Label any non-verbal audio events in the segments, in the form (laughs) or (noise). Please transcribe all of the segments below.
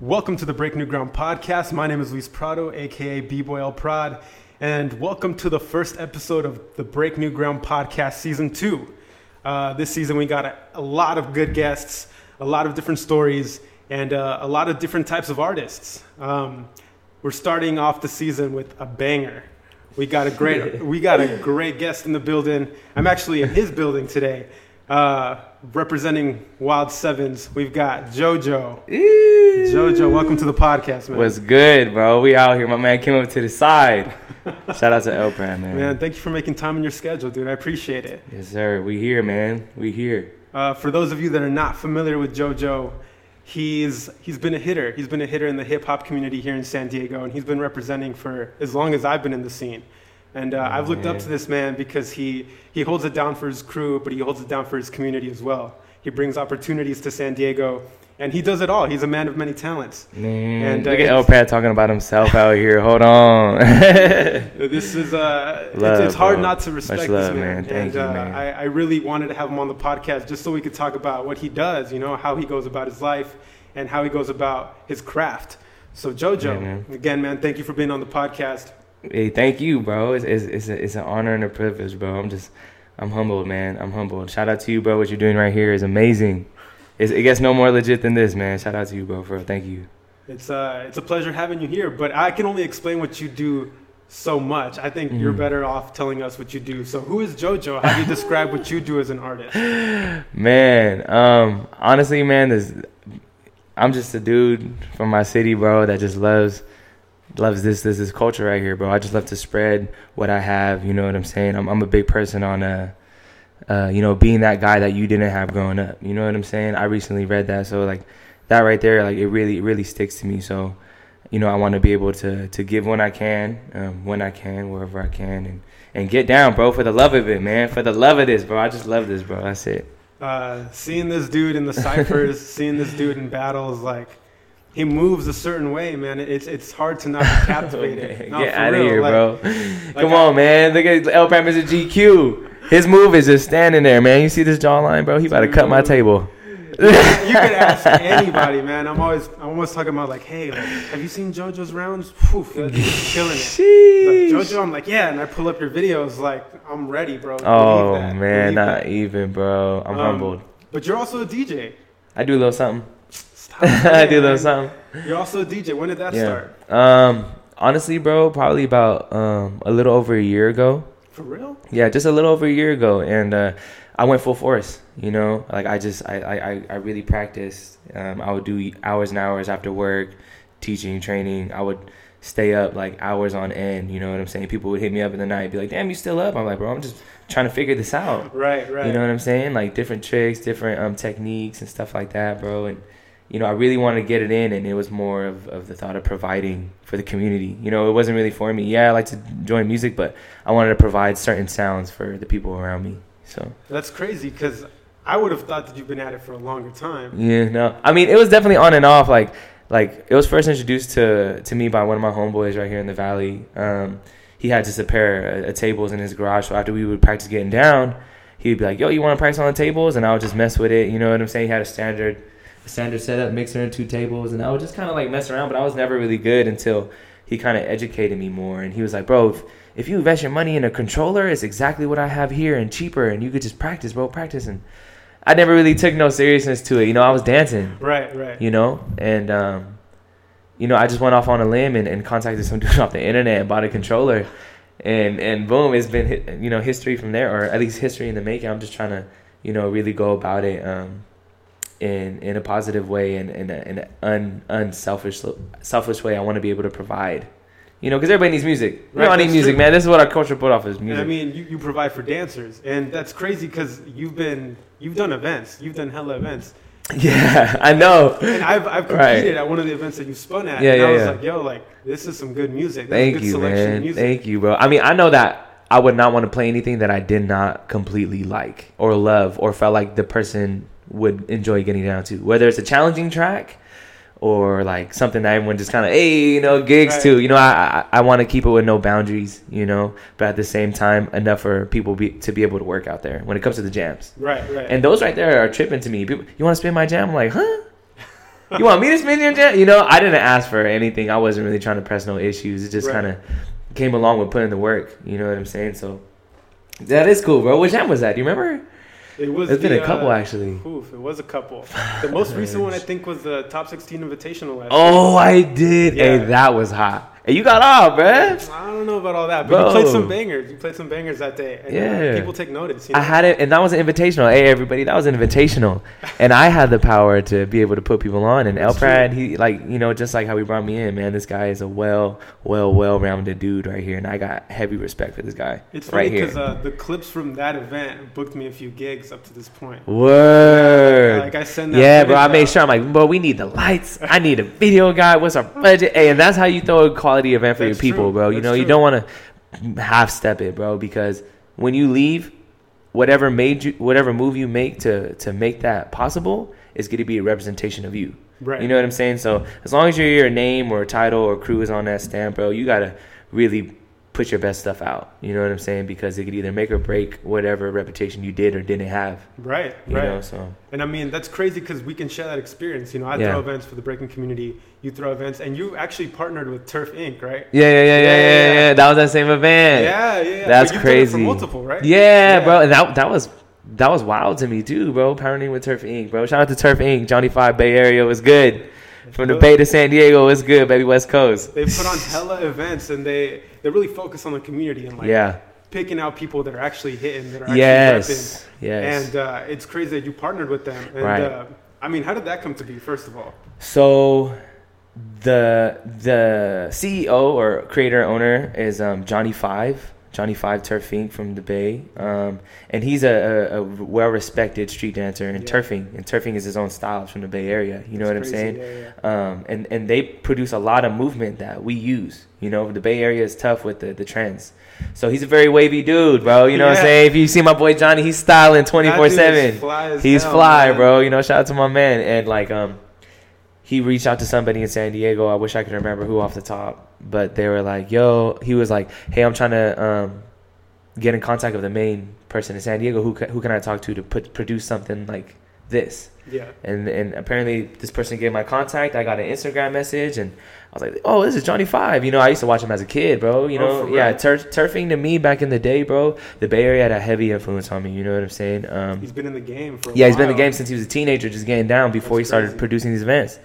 Welcome to the Break New Ground podcast. My name is Luis Prado, aka B-Boy El Prod, and welcome to the first episode of the Break New Ground podcast season two. Uh, this season we got a, a, lot of good guests, a lot of different stories, and uh, a lot of different types of artists. Um, we're starting off the season with a banger. We got a great, (laughs) we got a great guest in the building. I'm actually in his building today. Uh, representing Wild Sevens, we've got JoJo. Eee. JoJo, welcome to the podcast, man. What's good, bro? We out here. My man came up to the side. (laughs) Shout out to El Prod, man. Man, thank you for making time in your schedule, dude. I appreciate it. Yes, sir. We here, man. We here. Uh, for those of you that are not familiar with JoJo, he's he's been a hitter. He's been a hitter in the hip hop community here in San Diego, and he's been representing for as long as I've been in the scene. And uh, I've looked up to this man because he, he holds it down for his crew, but he holds it down for his community as well. He brings opportunities to San Diego, and he does it all. He's a man of many talents. Man, and, uh, look at El Pat talking about himself out here. Hold on. (laughs) this is uh, love, it's, it's, hard bro. not to respect love, this man. man. Thank and you, uh, man. I, I really wanted to have him on the podcast just so we could talk about what he does. You know, how he goes about his life and how he goes about his craft. So JoJo, man. again, man, thank you for being on the podcast. Hey, thank you, bro. It's it's it's, a, it's an honor and a privilege, bro. I'm just I'm humbled, man. I'm humbled. Shout out to you, bro. What you're doing right here is amazing. It's, it gets no more legit than this, man. Shout out to you, bro. For thank you. It's uh it's a pleasure having you here, but I can only explain what you do so much. I think mm. you're better off telling us what you do. So who is JoJo? How do you describe what you do as an artist? (laughs) Man, um, honestly, man, this I'm just a dude from my city, bro, that just loves loves this this this culture right here, bro. I just love to spread what I have. You know what I'm saying? I'm I'm a big person on uh, uh, you know, being that guy that you didn't have growing up. You know what I'm saying? I recently read that, so like that right there, like it really it really sticks to me. So, you know, I want to be able to to give when I can, um, when I can, wherever I can, and and get down, bro, for the love of it, man, for the love of this, bro. I just love this, bro. That's it. Uh, seeing this dude in the ciphers, (laughs) seeing this dude in battles, like he moves a certain way, man. It's it's hard to not be captivated. (laughs) Get out of here, like, bro. Like Come I, on, man. Look at El Pam is a GQ. His move is just standing there, man. You see this jawline, bro? He about to cut my table. you could ask anybody, man. I'm always I'm always talking about like, hey, like, have you seen JoJo's rounds? Poof, killing it. Like, JoJo, I'm like, yeah, and I pull up your videos, like, I'm ready, bro. Oh man, Believe not that. even, bro. I'm um, humbled. But you're also a DJ. I do a little something. (laughs) I do a little something. You're also a DJ. When did that yeah. start? Um, honestly, bro, probably about um a little over a year ago. For real? Yeah, just a little over a year ago, and uh, I went full force. You know, like I just I I I really practiced. Um, I would do hours and hours after work, teaching, training. I would stay up like hours on end. You know what I'm saying? People would hit me up in the night, be like, "Damn, you still up?" I'm like, "Bro, I'm just trying to figure this out." Right, right. You know what I'm saying? Like different tricks, different um techniques and stuff like that, bro. And you know, I really wanted to get it in, and it was more of, of the thought of providing for the community. You know, it wasn't really for me. Yeah, I like to join music, but I wanted to provide certain sounds for the people around me. So that's crazy because I would have thought that you've been at it for a longer time. Yeah, no, I mean, it was definitely on and off. Like, like it was first introduced to to me by one of my homeboys right here in the valley. Um, he had just a pair of, of tables in his garage, so after we would practice getting down, he'd be like, "Yo, you want to practice on the tables?" And I would just mess with it. You know what I'm saying? He had a standard standard setup, mixer and two tables, and I would just kind of like mess around, but I was never really good until he kind of educated me more. And he was like, bro, if, if you invest your money in a controller, it's exactly what I have here and cheaper, and you could just practice, bro, practice. And I never really took no seriousness to it. You know, I was dancing. Right, right. You know, and, um, you know, I just went off on a limb and, and contacted some (laughs) dude off the internet and bought a controller. And, and boom, it's been, you know, history from there, or at least history in the making. I'm just trying to, you know, really go about it. Um, in in a positive way and in, in, an un, unselfish selfish way. I want to be able to provide. You know, because everybody needs music. We all need music, true. man. This is what our culture put off as music. I mean, you, you provide for dancers, and that's crazy because you've been you've done events, you've done hella events. (laughs) Yeah, I know. And I've I've (laughs) competed right. at one of the events that you spun at. Yeah, and yeah, I was yeah. like, yo, like this is some good music. This Thank you, man. Thank you, bro. I mean, I know that I would not want to play anything that I did not completely like or love or felt like the person would enjoy getting down to. Whether it's a challenging track or like something that everyone just kind of hey you know gigs right. to you know i i, I want to keep it with no boundaries you know but at the same time enough for people be, to be able to work out there when it comes to the jams right right and those right there are tripping to me people, you want to spin my jam I'm like huh you want me to spin your jam? You know, I didn't ask for anything. I wasn't really trying to press no issues. It just Right. kind of came along with putting the work. You know what I'm saying? So that is cool, bro. What jam was that? Do you remember? It was. There's been a couple uh, actually. Oof, it was a couple. (laughs) The most recent one I think was the top 16 invitational last Oh, I did. Hey, Yeah. that was hot. Hey, you got off, man. I don't know about all that, but you played some bangers. You played some bangers that day, and Yeah. uh, people take notice. You know? I had it, and that was an invitational. Hey, everybody, that was an invitational, (laughs) and I had the power to be able to put people on. And That's El Prod, he like you know, just like how he brought me in, man. This guy is a well, well, well-rounded dude right here, and I got heavy respect for this guy. It's right funny because uh, the clips from that event booked me a few gigs up to this point. Word. Like I send that Yeah, bro. I made out. sure I'm like, bro, we need the lights. I need a video guy. What's our budget? Hey, and that's how you throw a quality event for That's your people, true. bro. You That's know, you don't want to half step it, bro, because when you leave, whatever made you, whatever move you make to to make that possible is going to be a representation of you. Right. You know what I'm saying? So as long as your your name or title or crew is on that stamp, bro, you gotta really put your best stuff out. You know what I'm saying? Because it could either make or break whatever reputation you did or didn't have. Right. You right. know, so And I mean, that's crazy because we can share that experience. You know, I Yeah. throw events for the breaking community, you throw events, and you actually partnered with Turf Inc., right? Yeah, yeah, yeah, yeah, Yeah, yeah, yeah, yeah. yeah. That was that same event. Yeah, yeah. yeah. That's But you've done it for crazy. multiple, right? Yeah, bro. And that that was that was wild to me too, bro. Partnering with Turf Inc., bro. Shout out to Turf Inc. Johnny Five Bay Area was good. From the Bay to San Diego was good, baby. West Coast. They put on hella events, and they they really focus on the community and like yeah. picking out people that are actually hitting, that are actually repping. Yes. Yes. And uh, it's crazy that you partnered with them. And Right. uh, I mean, how did that come to be? First of all, So the the CEO or creator owner is um, Johnny Five. Johnny Five Turfing from the Bay, um, and he's a, a, a well-respected street dancer in Yeah. turfing, and turfing is his own style from the Bay Area. You know It's what I'm saying? Yeah, yeah. um, and and they produce a lot of movement that we use. You know, the Bay Area is tough with the, the trends. So he's a very wavy dude, bro. You know what I'm saying? If you see my boy Johnny, he's styling twenty That four dude is seven. He's hell, fly, man. bro. You know, shout out to my man. And like, um, he reached out to somebody in San Diego. I wish I could remember who off the top, but they were like, "Yo," he was like, "Hey, I'm trying to um, get in contact with the main person in San Diego. Who who can I talk to to put produce something like this?" Yeah. And and apparently this person gave my contact. I got an Instagram message and I was like, "Oh, this is Johnny Five. You know, I used to watch him as a kid, bro. You Oh, know, for yeah, tur- turfing to me back in the day, bro. The Bay Area had a heavy influence on me. You know what I'm saying? Um, He's been in the game for. A yeah, he's been in the game since he was a teenager, just getting down before That's he started crazy. producing these events.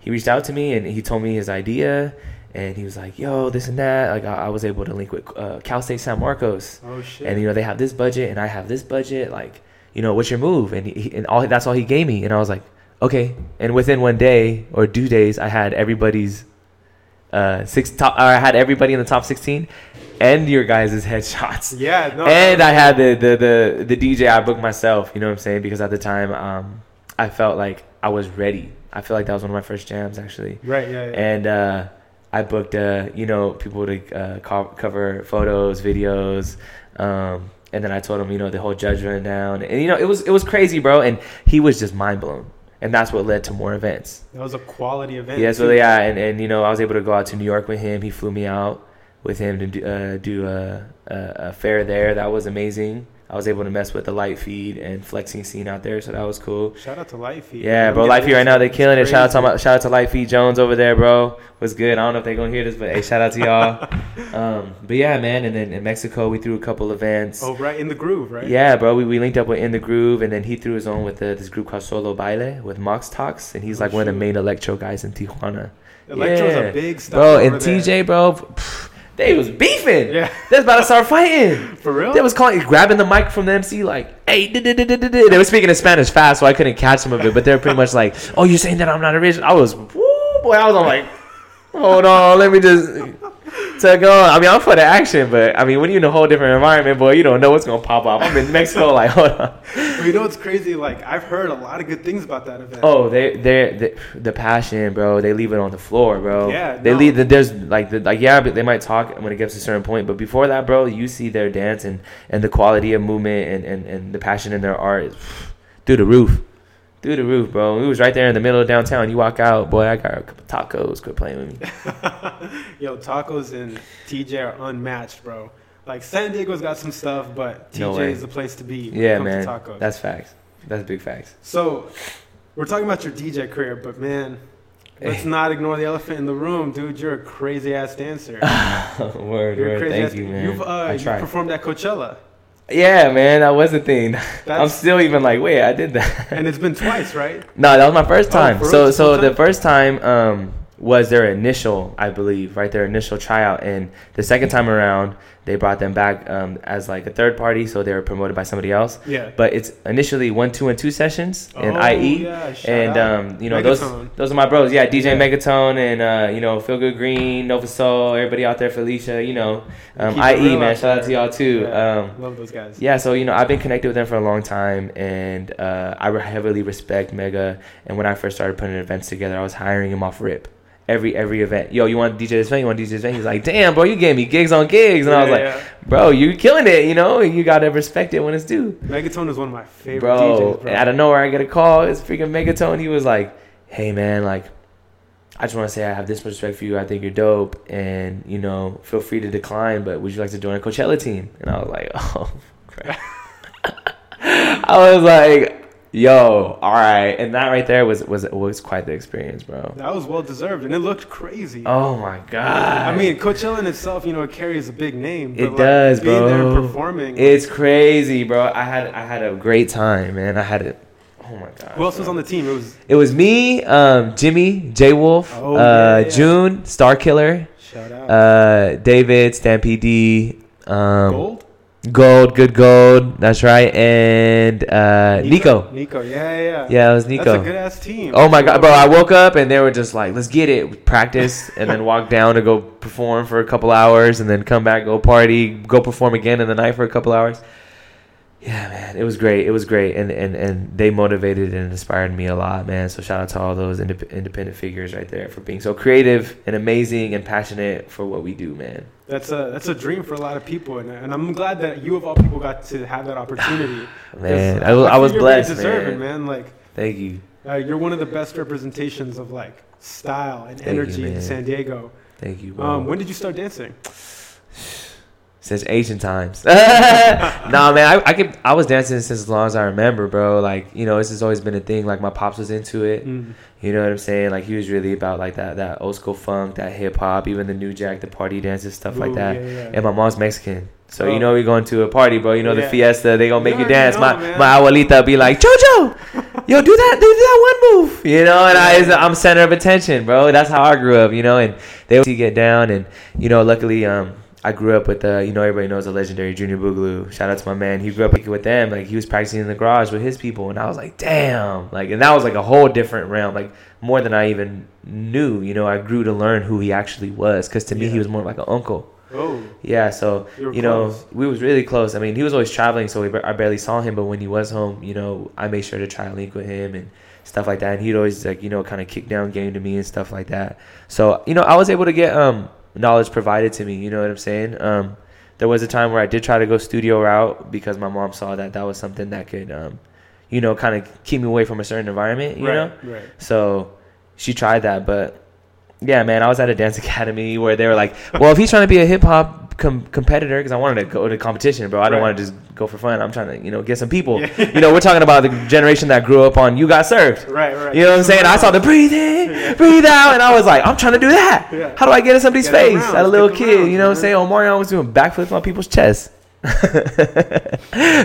He reached out to me and he told me his idea, and he was like, "Yo, this and that." Like I, I was able to link with uh, Cal State San Marcos, Oh shit. and you know they have this budget and I have this budget. Like, you know, what's your move? And he, and all that's all he gave me, and I was like, okay. And within one day or two days, I had everybody's uh six top. Or I had everybody in the top sixteen, and your guys' headshots yeah. No. and I had the, the the the DJ I booked myself. You know what I'm saying? Because at the time, um, I felt like I was ready. I feel like that was one of my first jams actually, Right. Yeah. yeah. and uh, I booked uh, you know people to uh, co- cover photos, videos. Um, and then I told him, you know, the whole judge went rundown, and you know, it was it was crazy, bro. And he was just mind blown, and that's what led to more events. that was a quality event. Yeah, so yeah, and, and you know, I was able to go out to New York with him. He flew me out with him to do, uh, do a, a, a fair there. That was amazing. I was able to mess with the litefeet and flexing scene out there, so that was cool. Shout out to Litefeet. Yeah, bro, light feed right now they're killing it. Shout out to my, shout out to light feed Jones over there, bro. Was good. I don't know if they're gonna hear this, but hey, shout out to y'all. (laughs) um, but yeah, man, and then in Mexico we threw a couple events. Oh, right in the groove, right? Yeah, bro. We, we linked up with In the Groove, and then he threw his own with the, this group called Solo Baile with Mox Talks, and he's Oh, like one of the main electro guys in Tijuana. Electro's Yeah. a big style. Bro, and there. TJ, bro, pff, they was beefing. Yeah, They was about to start fighting. (laughs) for real. They was calling, grabbing the mic from the MC, like, "Hey!" da- da- da- da- da- da." They were speaking in Spanish fast, so I couldn't catch some of it. But they're pretty much like, "Oh, you're saying that I'm not original?" I was, woo, boy, I was on like, hold on, let me just take on. I mean, I'm for the action, but I mean, when you're in a whole different environment, boy, you don't know what's gonna pop up. I'm in Mexico, (laughs) like, hold on. But you know what's crazy? Like I've heard a lot of good things about that event. Oh, they they they the passion, bro. They leave it on the floor, bro. Yeah, they no. leave the there's like the like yeah, but they might talk when it gets to a certain point, but before that, bro, you see their dance and and the quality of movement and and, and the passion in their art is through the roof, through the roof, bro. We was right there in the middle of downtown. You walk out, boy, I got a couple tacos. Quit playing with me. (laughs) Yo, tacos and TJ are unmatched, bro. Like San Diego's got some stuff, but No TJ way. is the place to be. When it Yeah, comes man, To tacos. that's facts. That's big facts. So, We're talking about your DJ career, but man, let's not ignore the elephant in the room, dude. You're a crazy ass dancer. (laughs) word, You're word. crazy Thank ass. you, man. You've uh, I you performed at Coachella, Yeah, man, that was a thing. (laughs) I'm still even like, wait, I did that. and it's been (laughs) twice, right? No, that was my first Oh, time. real? so so full the first time um was their initial, I believe, right? Their initial tryout, and the second time around, they brought them back um, as like a third party, so they were promoted by somebody else. Yeah. But it's initially one, two, and two sessions in Oh, IE, yeah, and um, you know those Megatone. those are my bros. Yeah, DJ Yeah. Megatone and uh, you know Feel Good Green, Nova Soul, everybody out there, Felicia. You know, um, IE man, shout out to y'all too. Yeah, Um, love those guys. yeah, so you know, I've been connected with them for a long time, and uh, I heavily respect Mega. And when I first started putting events together, I was hiring him off rip. Every every event, yo, you want DJ this event? You want DJ this event? He's like, damn, bro, you gave me gigs on gigs, and I was Yeah, like, bro, you killing it, you know? You gotta respect it when it's due. Megatone is one of my favorite bro. DJs, bro. Out of nowhere, I get a call. It's freaking Megatone. He was like, hey man, like. I just want to say I have this much respect for you. I think you're dope, and you know, feel free to decline. But would you like to join a Coachella team? And I was like, (laughs) oh, crap. (laughs) I was like, yo, all right. And that right there was was was quite the experience, bro. that was well deserved, and it looked crazy. Oh my god. I mean, Coachella in itself, you know, it carries a big name. But It like, does, being there and bro. performing. it's crazy, bro. I had I had a great time, man. I had it. Oh my god. Who else was on the team? It was It was me, um, Jimmy, J Wolf, Oh, uh, yeah. June, Star Killer, shout out uh, David, Stampede, um, Gold. Gold, Good Gold. That's right, and uh, Nico. Nico, yeah, yeah, yeah. Yeah, it was Nico. That's a good ass team. Oh my god, bro! I woke up and they were just like, "Let's get it, practice," and then walk (laughs) down to go perform for a couple hours, and then come back, go party, go perform again in the night for a couple hours. Yeah, man, it was great. It was great, and and and they motivated and inspired me a lot, man. So shout out to all those indep- independent figures right there for being so creative and amazing and passionate for what we do, man. That's a that's a dream for a lot of people, and, and I'm glad that you of all people got to have that opportunity. (sighs) Man, I was I was blessed, deserving, man. man. Like Thank you, uh, you're one of the best representations of like style and Thank you, energy in. San Diego. thank you, bro. Um, when did you start dancing? Since ancient times. (laughs) nah, man, I, I could I was dancing since as long as I remember, bro. Like you know, this has always been a thing. Like my pops was into it. Mm. You know what I'm saying? Like he was really about like that that old school funk, that hip hop, even the new jack, the party dances, stuff like that. yeah, yeah. And my mom's Mexican. So Oh. you know we going to a party, bro. You know Yeah. the fiesta, they gonna make You you dance. know, my man. my abuelita be like, Jojo, yo, do that, do that one move. You know, and I I'm center of attention, bro. That's how I grew up, you know, and they would get down and you know, luckily um I grew up with uh, you know, everybody knows the legendary Junior Boogaloo. Shout out to my man. He grew up with them. Like he was practicing in the garage with his people, and I was like, damn. Like, and that was like a whole different realm. Like more than I even knew. You know, I grew to learn who he actually was. Because to me, Yeah. he was more like an uncle. Oh, Yeah. So you, you know, we was really close. I mean, he was always traveling, so we, I barely saw him. But when he was home, you know, I made sure to try and link with him and stuff like that. And he'd always like, you know, kind of kick down game to me and stuff like that. So you know, I was able to get um knowledge provided to me. You know what I'm saying? Um, there was a time where I did try to go studio route because my mom saw that that was something that could, um, you know, kind of keep me away from a certain environment. You right, know, right. so she tried that, but yeah, man, I was at a dance (laughs) academy where they were like, "Well, if he's trying to be a hip hop com- competitor, because I wanted to go to competition, bro, I don't Right. want to just go for fun. I'm trying to, you know, get some people. Yeah. You know, we're talking about the generation that grew up on "You Got Served." Right, right. You know what I'm saying? I saw the breathe in, breathe out, and I was like, I'm trying to do that. Yeah. How do I get in somebody's Get face? As a little kid, rounds, you know what I'm saying? Omarion was doing backflips on people's chests. (laughs)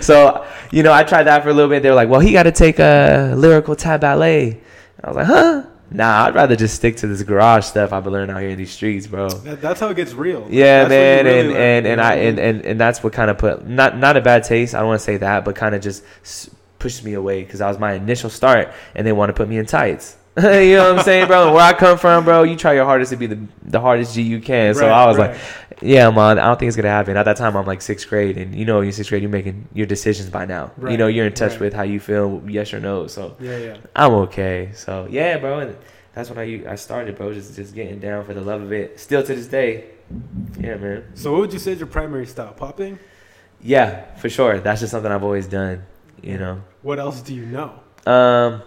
so, you know, I tried that for a little bit. They were like, well, he got to take a lyrical tap ballet. I was like, huh? Nah, I'd rather just stick to this garage stuff I've been learning out here in these streets, bro. That, that's how it gets real. Yeah, That's man, really and learn, and and I and, and and that's what kind of put not not a bad taste. I don't want to say that, but kind of just pushed me away because that was my initial start, and they want to put me in tights. (laughs) you know what I'm saying, bro? Where I come from, bro, you try your hardest to be the the hardest G you can. so I was right. like, yeah, man, I don't think it's gonna happen. At that time, I'm like sixth grade, and you know, in sixth grade, you're making your decisions by now. You know, you're in touch right. with how you feel, yes or no. So yeah, yeah. I'm okay. So yeah, bro, and that's when I I started, bro. Just just getting down for the love of it. Still to this day, yeah, man. So, what would you say is your primary style? Popping. Yeah, for sure. That's just something I've always done. You know. What else do you know? Um.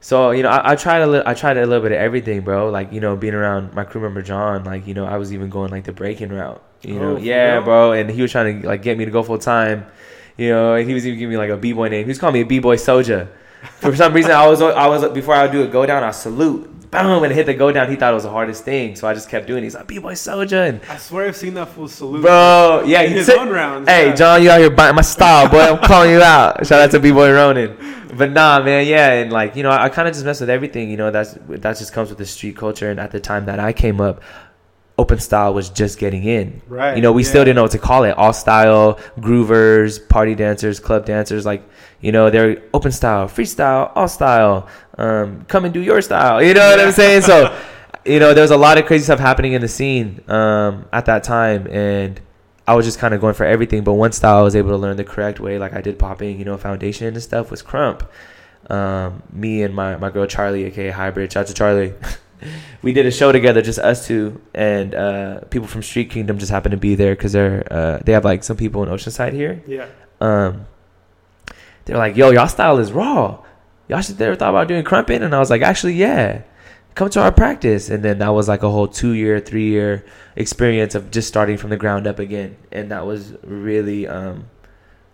So you know, I, I tried a li- I tried a little bit of everything, bro. Like you know, being around my crew member John. Like you know, I was even going like the breaking route. You Oh, know, for yeah, bro. And he was trying to like get me to go full time. You know, and he was even giving me like a b boy name. He was calling me a b boy Soja. For some reason, I was I was before I would do a go down, I salute. Boom, and hit the go down. He thought it was the hardest thing, so I just kept doing. it. He's like, "B boy soldier," and I swear I've seen that fool salute. bro, yeah, in he his said- own rounds. Hey, yeah. John, you out here biting my style, boy. I'm (laughs) calling you out. Shout out to B Boy Ronan. But nah, man, yeah, and like you know, I, kind of just mess with everything. You know, that's that just comes with the street culture. And at the time that I came up, open style was just getting in. Right. You know, we still didn't know what to call it. All style, groovers, party dancers, club dancers. Like, you know, they're open style, freestyle, all style. Um, come and do your style. You know what I'm saying? So, (laughs) you know, there was a lot of crazy stuff happening in the scene um, at that time, and I was just kind of going for everything. But one style I was able to learn the correct way, like I did popping, you know, foundation and stuff, was krump. Um, me and my, my girl Charlie, aka Hybrid, shout out to Charlie. (laughs) we did a show together, just us two, and uh, people from Street Kingdom just happened to be there because they're uh, they have like some people in Oceanside here. Yeah. Um, they're like, "Yo, y'all style is raw. Y'all should ever thought about doing krumping?" And I was like, "Actually, yeah." Come to our practice, and then that was like a whole two year, three year experience of just starting from the ground up again, and that was really um,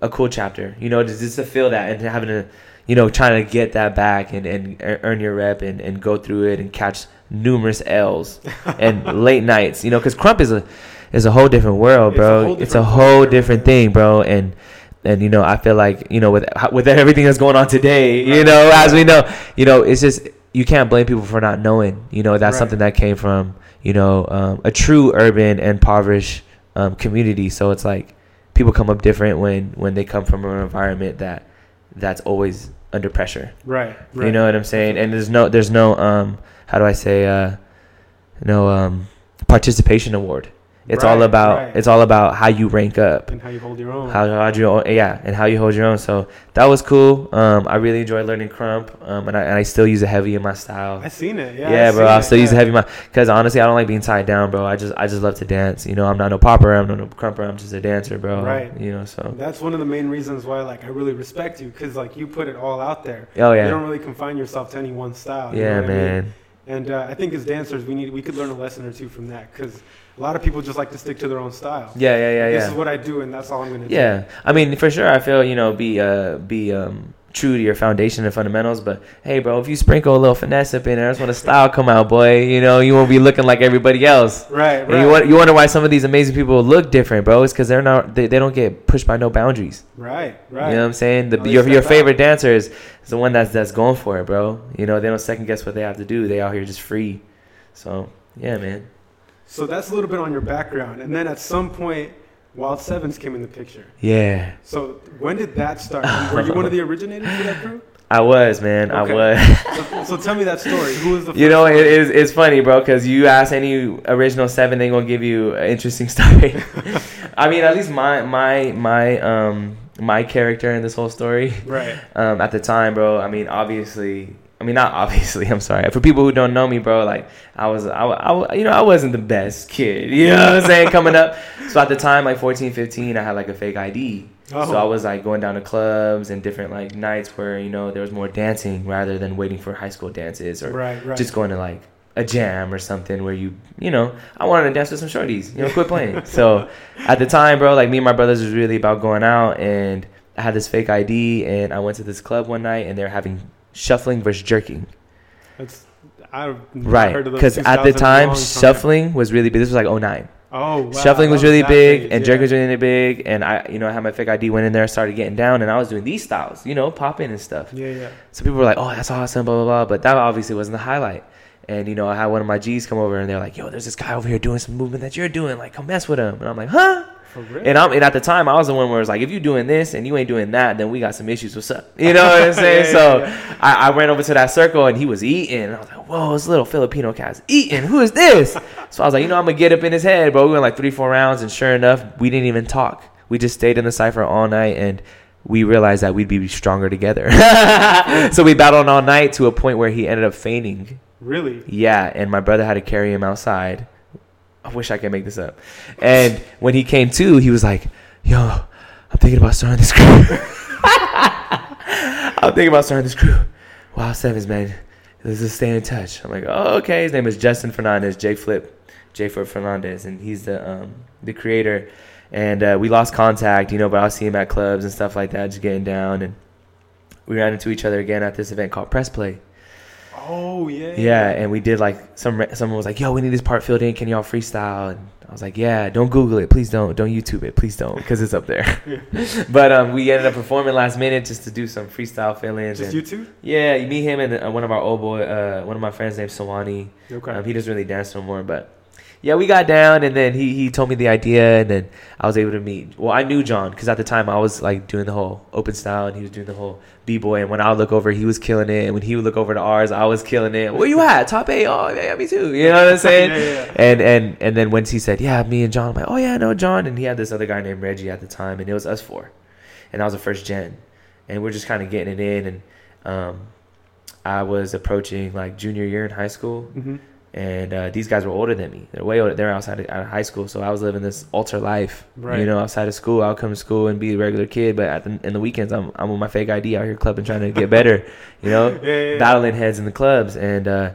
a cool chapter. You know, just, just to feel that and having to, you know, trying to get that back and, and earn your rep and, and go through it and catch numerous L's (laughs) and late nights. You know, because krump is a is a whole different world, It's a bro. whole It's a whole different thing, bro. And and you know, I feel like you know with with everything that's going on today, you know, as we know, you know, it's just you can't blame people for not knowing. You know, that's Right. something that came from you know um, a true urban and impoverished um, community. So it's like people come up different when when they come from an environment that that's always under pressure. Right. Right. You know what I'm saying? And there's no there's no um how do I say uh no um participation award. It's all Right, about right. it's all about how you rank up. And how you hold your own. How, how you own, yeah, and how you hold your own. So that was cool. Um, I really enjoyed learning krump, um, and I, and I still use a heavy in my style. I seen it. Yeah. Yeah, I bro. I it, still use yeah. a heavy my because honestly, I don't like being tied down, bro. I just I just love to dance. You know, I'm not no popper. I'm not no krumper. I'm just a dancer, bro. Right. You know, so That's one of the main reasons why, like, I really respect you, because like you put it all out there. oh yeah. You don't really confine yourself to any one style. you yeah, know what I mean? And uh, I think as dancers, we need we could learn a lesson or two from that, because a lot of people just like to stick to their own style. Yeah, yeah, yeah, This yeah. is what I do, and that's all I'm gonna do. Yeah, I mean, for sure, I feel you know be uh be um true to your foundation and fundamentals. But hey, bro, if you sprinkle a little finesse up in there, that's when the style come out, boy. You know, you won't be looking like everybody else. Right. And Right. you wonder, you wonder why some of these amazing people look different, bro. It's because they're not they, they don't get pushed by no boundaries. right. Right. You know what I'm saying? The, your your favorite dancer is, is the one that's that's going for it, bro. You know, they don't second guess what they have to do. They out here just free. So yeah, man. So that's a little bit on your background, and then at some point, Wild Sevens came in the picture. Yeah, So when did that start? Were you one of the originators for that crew? (laughs) I was, man. I was. So, so tell me that story. Who was the? You know, it is it's funny, bro, because you ask any original seven, they gonna give you an interesting (laughs) story. (laughs) I mean, at least my my my um my character in this whole story? Right. um at the time, bro. I mean, obviously. I mean, not (laughs) obviously. I'm sorry. For people who don't know me, bro, like I was, I, I, you know, I wasn't the best kid. (laughs) You know what I'm saying? Coming up, so at the time, like 14, 15, I had like a fake ID. Oh. So I was like going down to clubs and different like nights where you know there was more dancing rather than waiting for high school dances or Right. Right. just going to like a jam or something where you you know I wanted to dance with some shorties you know quit playing (laughs) so at the time bro like me and my brothers was really about going out and I had this fake ID and I went to this club one night and they're having shuffling versus jerking That's, I've right heard of those because at the time long time. shuffling was really big this was like 09 Oh, wow. shuffling was really big and yeah. jerking was really big and I you know I had my fake ID went in there started getting down and I was doing these styles you know popping and stuff Yeah. Yeah. so people were like, "Oh, that's awesome," blah blah blah. But that obviously wasn't the highlight. And you know, I had one of my G's come over and they're like, "Yo, there's this guy over here doing some movement that you're doing. Like, come mess with him." And I'm like, "Huh?" And I'm and at the time, I was the one where it was like, "If you're doing this and you ain't doing that, then we got some issues. What's up?" You know what I'm (laughs) saying? Yeah, so yeah, I, I ran over to that circle and he was eating. And I was like, "Whoa, this little Filipino cat's eating. Who is this?" so I was like, "You know, I'm gonna get up in his head, bro." We went like three, four rounds, and sure enough, we didn't even talk. We just stayed in the cipher all night and we realized that we'd be stronger together. (laughs) so we battled all night to a point where he ended up fainting. Really? Yeah, and my brother had to carry him outside. I wish I could make this up. And when he came to, he was like, "Yo, I'm thinking about starting this crew. (laughs) I'm thinking about starting this crew. Wow, sevens, man. Let's just stay in touch." I'm like, "Oh, okay." His name is Justin Fernandez, J Flip, J Flip Fernandez, and he's the um, the creator. And uh, we lost contact, you know, but I'll see him at clubs and stuff like that, just getting down. And we ran into each other again at this event called Press Play. Oh yeah. Yeah, and we did like some. Someone was like, "Yo, we need this part filled in. Can y'all freestyle?" And I was like, "Yeah, don't Google it, please don't. Don't YouTube it, please don't, because it's up there." (laughs) (laughs) but um, we ended up performing last minute just to do some freestyle fill-ins. Just and- you two? Yeah, you meet him and uh, one of our old boy, uh, one of my friends named Sawani. Okay. Um, he doesn't really dance no more, but yeah, we got down, and then he he told me the idea, and then I was able to meet. Well, I knew John because at the time I was like doing the whole open style, and he was doing the whole b boy. And when I would look over, he was killing it, and when he would look over to ours, I was killing it. Where you at? Top eight? Oh yeah, me too. You know what I'm (laughs) saying? yeah, yeah. And and and then once he said, "Yeah, me and John," I'm like, "Oh yeah, I know John." And he had this other guy named Reggie at the time, and it was us four, and I was the first gen, and we're just kind of getting it in. And um, I was approaching like junior year in high school, Mhm. And uh, these guys were older than me. They're way older. They're outside of, out of high school, so I was living this alter life. Right. You know, outside of school, I'll come to school and be a regular kid, but at the, in the weekends, I'm I'm with my fake ID out here clubbing, trying to get (laughs) better. You know, Yeah, yeah, yeah. battling heads in the clubs, and uh,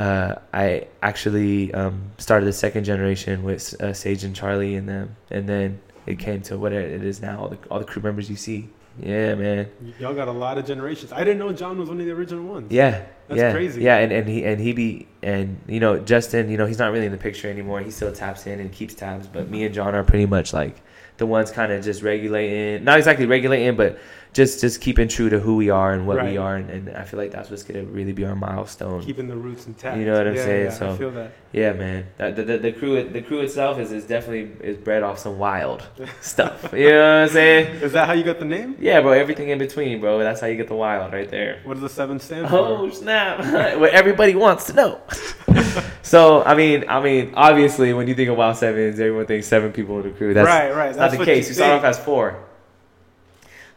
uh, I actually um, started the second generation with uh, Sage and Charlie and them, and then it came to what it is now. All the all the crew members you see. Yeah, man. Y'all got a lot of generations. I didn't know John was one of the original ones. Yeah, That's yeah, crazy. Yeah, and, and he and he be and you know Justin, you know he's not really in the picture anymore. He still taps in and keeps tabs, but me and John are pretty much like the ones kind of just regulating, not exactly regulating, but just just keeping true to who we are and what Right. we are, and, and I feel like that's what's gonna really be our milestone. Keeping the roots intact. You know what I'm Yeah, saying? Yeah, So- I feel that. Yeah, man. The, the, the crew the crew itself is, is definitely is bred off some wild (laughs) stuff. You know what I'm saying? Is that how you got the name? Yeah, bro. Everything in between, bro. That's how you get the wild right there. What does the seven stand for? Oh snap! (laughs) what everybody wants to know. (laughs) so I mean, I mean, obviously, when you think of Wild Sevens, everyone thinks seven people in the crew. That's right, right. That's not the case. you start off as four.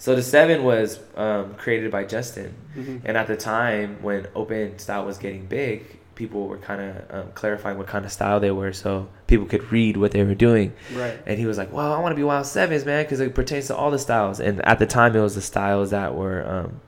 So the seven was um, created by Justin, Mhm. and at the time when open style was getting big, people were kind of um, clarifying what kind of style they were, so people could read what they were doing. Right. And he was like, "Well, I want to be Wild Sevens, man, because it pertains to all the styles." And at the time, it was the styles that were um,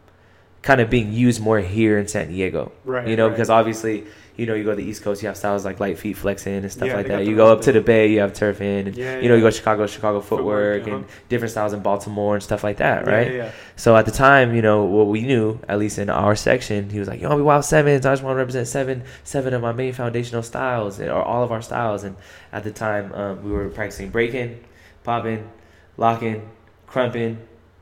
kind of being used more here in San Diego. Right. You know, right. because obviously, you know, you go to the East Coast, you have styles like light feet flexing and stuff Yeah, like that. You go up to the. Bay, you have turfing, and Yeah, you know, you go to Chicago, Chicago footwork, Footwork, and uh-huh. different styles in Baltimore and stuff like that, right? So at the time, you know, what we knew, at least in our section, he was like, "Yo, be Wild Sevens. I just want to represent seven, seven of my main foundational styles, or all of our styles." And at the time, um, we were practicing breaking, popping, locking, krumping,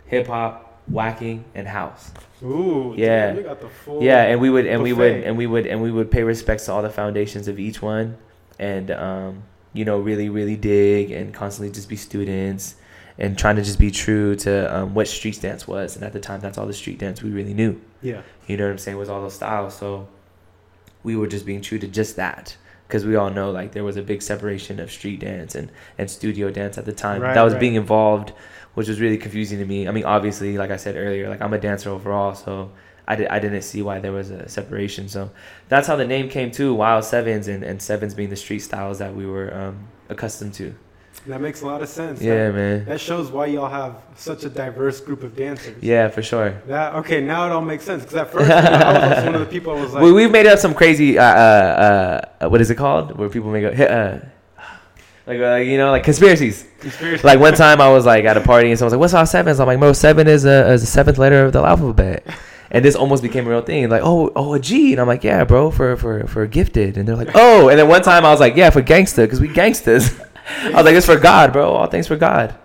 hip hop, waacking, and house. Ooh. Yeah. damn, You got the full. Yeah, and we would and we would and we would and we would pay respects to all the foundations of each one, and um, you know, really, really dig and constantly just be students and trying to just be true to um, what street dance was. And at the time, that's all the street dance we really knew. Yeah. You know what I'm saying? Was all those styles. So we were just being true to just that. Because we all know, like, there was a big separation of street dance and, and studio dance at the time. Right, that was right. being involved, which was really confusing to me. I mean, obviously, like I said earlier, like, I'm a dancer overall, so I, did, I didn't see why there was a separation. So that's how the name came to Wild Sevens, and, and Sevens being the street styles that we were um, accustomed to. That makes a lot of sense. Yeah, That, man. that shows why y'all have such a diverse group of dancers. Yeah, for sure. That okay. Now it all makes sense. Because at first, you know, I was one of the people. I was (laughs) like, we, we've made up some crazy uh, uh, uh, what is it called where people make up uh, like uh, you know like conspiracies. Conspiracy. like one time i was like at a party and someone was like what's all sevens i'm like bro seven is a, is the seventh letter of the alphabet. (laughs) And this almost became a real thing. Like oh oh a g. And i'm like yeah bro for for for gifted. And they're like oh. And then one time i was like yeah for gangster because we gangsters. (laughs) I was like it's for god bro. All things for god.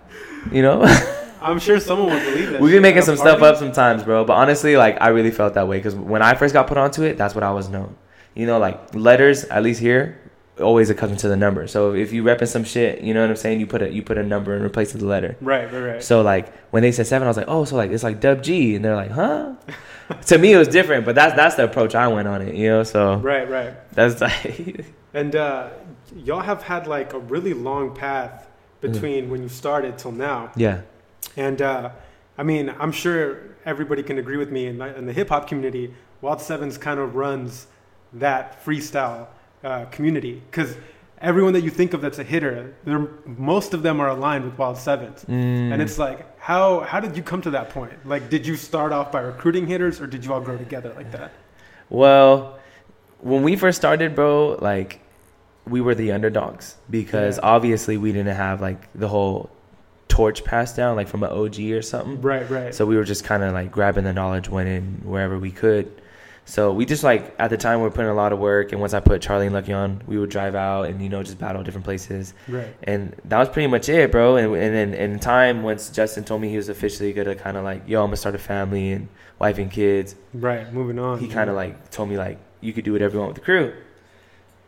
You know? (laughs) I'm sure someone would believe that. we shit be making some stuff up sometimes, bro. But honestly, like I really felt that way because when I first got put onto it, that's what I was known. You know, like letters, at least here, always accustomed to the number. So if you repping some shit, you know what I'm saying? You put a you put a number in replace of the letter. Right, right, right. So like when they said seven, I was like, oh, so like it's like dub G, and they're like, huh? to me, it was different, but that's that's the approach I went on it. You know, so right, right. that's like, (laughs) And uh, y'all have had like a really long path between when you started till now. yeah, And uh, I mean, I'm sure everybody can agree with me in the, in the hip hop community. Wild Sevens kind of runs that freestyle uh, community because everyone that you think of that's a hitter, they're, most of them are aligned with Wild Sevens. Mm. And it's like, how how did you come to that point? Like, did you start off by recruiting hitters, or did you all grow together like that? Well, when we first started, bro, like we were the underdogs because Yeah. obviously we didn't have like the whole torch passed down, like from an OG or something. Right, right. So we were just kind of like grabbing the knowledge, went in wherever we could. So we just like at the time we were putting a lot of work, and once I put Charlie and Lucky on, we would drive out and you know just battle different places, right. and that was pretty much it, bro. And and then in time, once Justin told me he was officially gonna kind of like, yo, I'm gonna start a family and wife and kids, Right. Moving on. he kind of like told me like you could do whatever you want with the crew.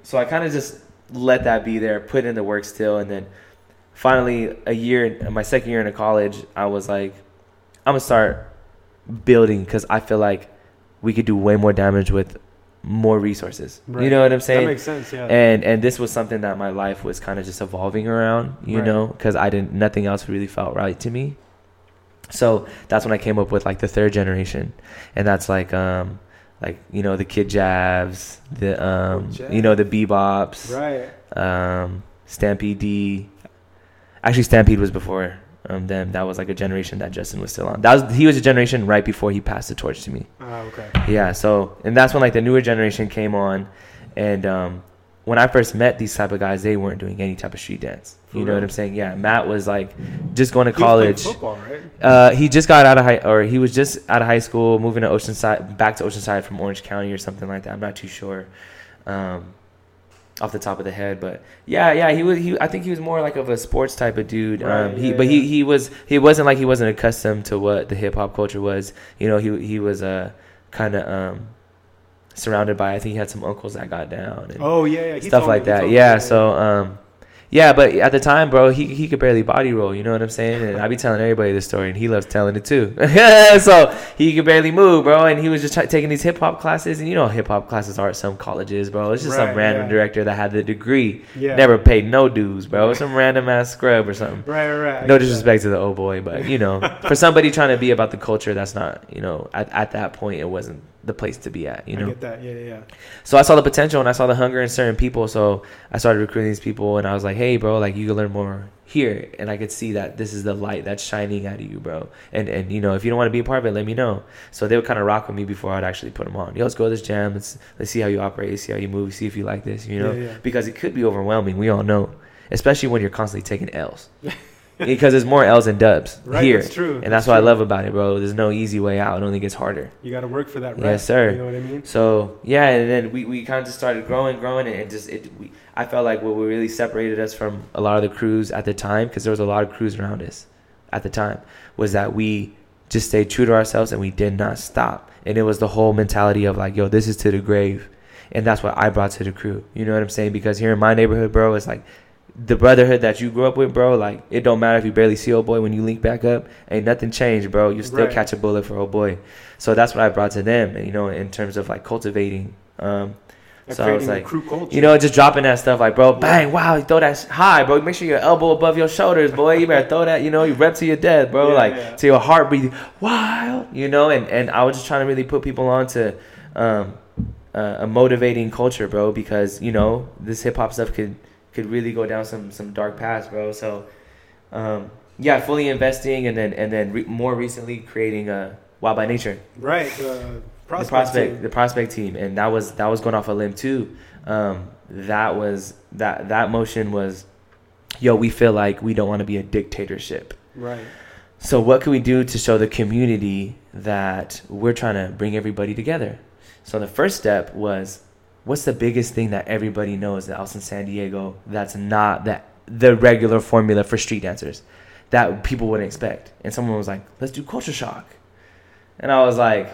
So I kind of just let that be there, put in the work still, and then finally a year, my second year in college, I was like, I'm gonna start building because I feel like we could do way more damage with more resources. You know what I'm saying? That makes sense. Yeah. and and this was something that my life was kind of just evolving around you Right. know because i didn't nothing else really felt right to me so that's when i came up with like the third generation and that's like um like you know the kid jabs the um you know the bebops right. um stampede d actually stampede was before um them. That was like a generation that justin was still on. That was he was a generation right before he passed the torch to me. Ah, okay. yeah so and that's when like the newer generation came on. And um when i first met these type of guys they weren't doing any type of street dance. You For know what i'm saying? Yeah matt was like just going to He college. football, right? uh he just got out of high or he was just out of high school moving to oceanside back to oceanside from orange county or something like that. I'm not too sure. Um off the top of the head but yeah yeah he was he i think he was more like of a sports type of dude Right, um he yeah, but he yeah. he was he wasn't like he wasn't accustomed to what the hip hop culture was you know he he was uh kind of um surrounded by i think he had some uncles that got down and Oh yeah, yeah. stuff like me, that yeah so um yeah but at the time bro he he could barely body roll you know what i'm saying and i be telling everybody this story and he loves telling it too (laughs) so he could barely move bro and he was just t- taking these hip-hop classes and you know hip-hop classes are at some colleges bro it's just some random yeah. director that had the degree yeah. never paid no dues bro some random ass scrub or something Right, right, right. No disrespect to the old boy, but you know, for somebody trying to be about the culture, that's not, you know, at, at that point, it wasn't the place to be at, you know, I get that. Yeah, yeah, yeah. So I saw the potential and I saw the hunger in certain people. So I started recruiting these people, and I was like, hey, bro, like you can learn more here, and I could see that this is the light that's shining out of you, bro. And and you know, if you don't want to be a part of it, let me know. So they would kind of rock with me before I'd actually put them on. Yo, let's go to this jam. Let's let's see how you operate, see how you move, see if you like this, you know, Yeah, yeah. because it could be overwhelming. We all know, especially when you're constantly taking L's. (laughs) because there's more L's and dubs Right, here, that's true. and that's what I love about it, bro. There's no easy way out. It only gets harder. You got to work for that, right? Yes, sir. You know what I mean? So yeah, and then we, we kind of just started growing, growing, and it just it we I felt like what really separated us from a lot of the crews at the time because there was a lot of crews around us at the time was that we just stayed true to ourselves and we did not stop, and it was the whole mentality of like, yo, this is to the grave, and that's what I brought to the crew. You know what I'm saying? Because here in my neighborhood, bro, it's like the brotherhood that you grew up with, bro, like it don't matter if you barely see old boy when you link back up, ain't nothing changed, bro. You still Right. catch a bullet for old boy. So that's what I brought to them, you know, in terms of like cultivating. Um, Like So I was like, you know, just dropping that stuff like, bro, bang, wow, you throw that high, bro. Make sure your elbow above your shoulders, boy. You better throw that, you know, you rep to your death, bro. Yeah, like yeah. to your heart breathing, wild, you know. And and I was just trying to really put people on to um, uh, a motivating culture, bro, because you know this hip hop stuff could could really go down some some dark paths, bro. So um, yeah, fully investing, and then and then re- more recently creating a Wild by Nature right. Uh, prospect. the prospect team. the prospect team and that was that was going off a limb too um that was that that motion was yo we feel like we don't want to be a dictatorship Right. so what can we do to show the community that we're trying to bring everybody together so the first step was what's the biggest thing that everybody knows that else in san diego that's not that the regular formula for street dancers that people wouldn't expect? And someone was like let's do culture shock. And i was like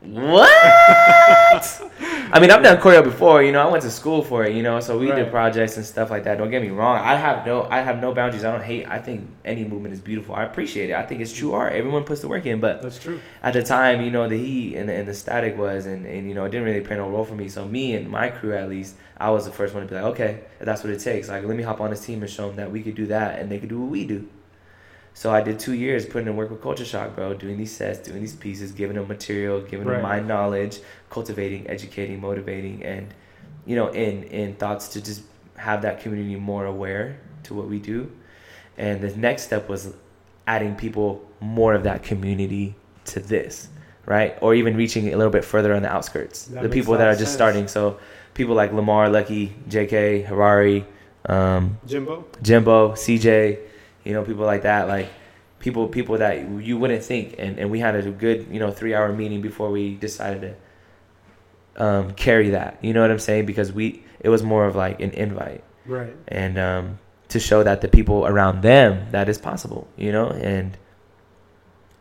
what? (laughs) I mean, I've done choreo before. You know, I went to school for it. You know, so we Right. did projects and stuff like that. Don't get me wrong. I have no, I have no boundaries. I don't hate. I think any movement is beautiful. I appreciate it. I think it's true art. Everyone puts the work in. But That's true. at the time, you know, the heat and the, and the static was, and, and you know, it didn't really play no role for me. So me and my crew, at least, I was the first one to be like, okay, that's what it takes. Like, let me hop on this team and show them that we could do that, and they could do what we do. So I did two years putting in work with Culture Shock, bro, doing these sets, doing these pieces, giving them material, giving Right. them my knowledge, cultivating, educating, motivating, and you know, in in thoughts to just have that community more aware to what we do. And the next step was adding people more of that community to this, right? Or even reaching a little bit further on the outskirts, That the people that are just sense. starting. So people like Lamar, Lucky, J.K., Harari, um, Jimbo. Jimbo, CJ, you know, people like that, like people people that you wouldn't think. And and we had a good you know three hour meeting before we decided to um, carry that. You know what I'm saying? Because we it was more of like an invite, Right. and um, to show that the people around them that is possible. You know, and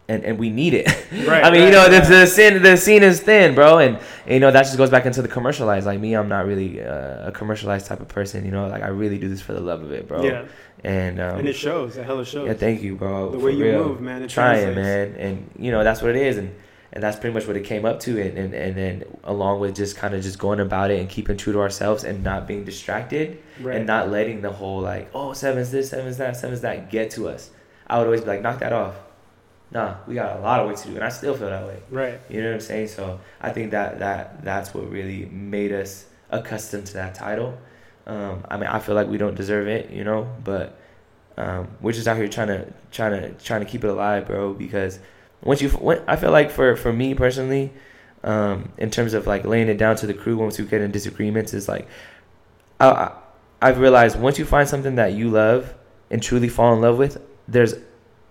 and and we need it. (laughs) Right. I mean, you know, the, right. the scene the scene is thin, bro, and, and, you know that just goes back into the commercialized. Like me, I'm not really uh, a commercialized type of person. You know, like I really do this for the love of it, bro. Yeah. And um, and it shows. The hell it shows. yeah, thank you, bro. the way you real. move, man. It trying, man, and you know that's what it is, and and that's pretty much what it came up to, and and, and then along with just kind of just going about it and keeping true to ourselves and not being distracted Right. and not letting the whole like oh seven's this, seven's that, seven's that get to us. I would always be like, knock that off. Nah, we got a lot of work to do, and I still feel that way. Right. You know what I'm saying? So I think that that that's what really made us accustomed to that title. Um, I mean, I feel like we don't deserve it, you know, but um, we're just out here trying to trying to trying to keep it alive, bro. Because once you, when, I feel like for for me personally, um, in terms of like laying it down to the crew once we get in disagreements, is like I, I I've realized once you find something that you love and truly fall in love with, there's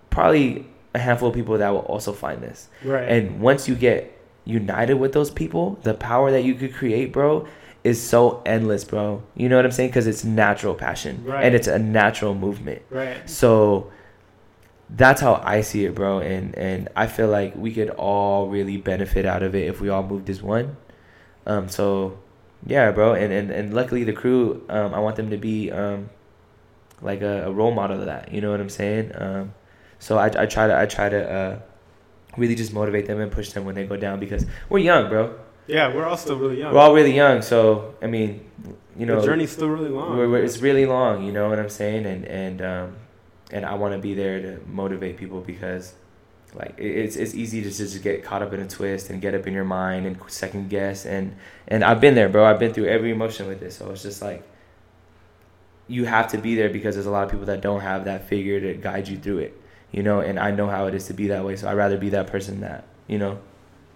probably a handful of people that will also find this. Right. And once you get united with those people, the power that you could create, bro, is so endless, bro. You know what I'm saying? Because it's natural passion Right. and it's a natural movement. right. So that's how I see it, bro. And and I feel like we could all really benefit out of it if we all moved as one. Um. So yeah, bro. And and, and luckily the crew, um, I want them to be um, like a, a role model of that. You know what I'm saying? Um. So I I try to I try to uh, really just motivate them and push them when they go down because we're young, bro. Yeah, we're all still really young. We're all really young. So I mean, you know, the journey's still really long. we're, we're, it's really long, you know what I'm saying, and and um, and I want to be there to motivate people because, like, it's it's easy to just get caught up in a twist and get up in your mind and second guess and and I've been there, bro. I've been through every emotion with this, so it's just like you have to be there because there's a lot of people that don't have that figure to guide you through it, you know. And I know how it is to be that way, so I'd rather be that person that you know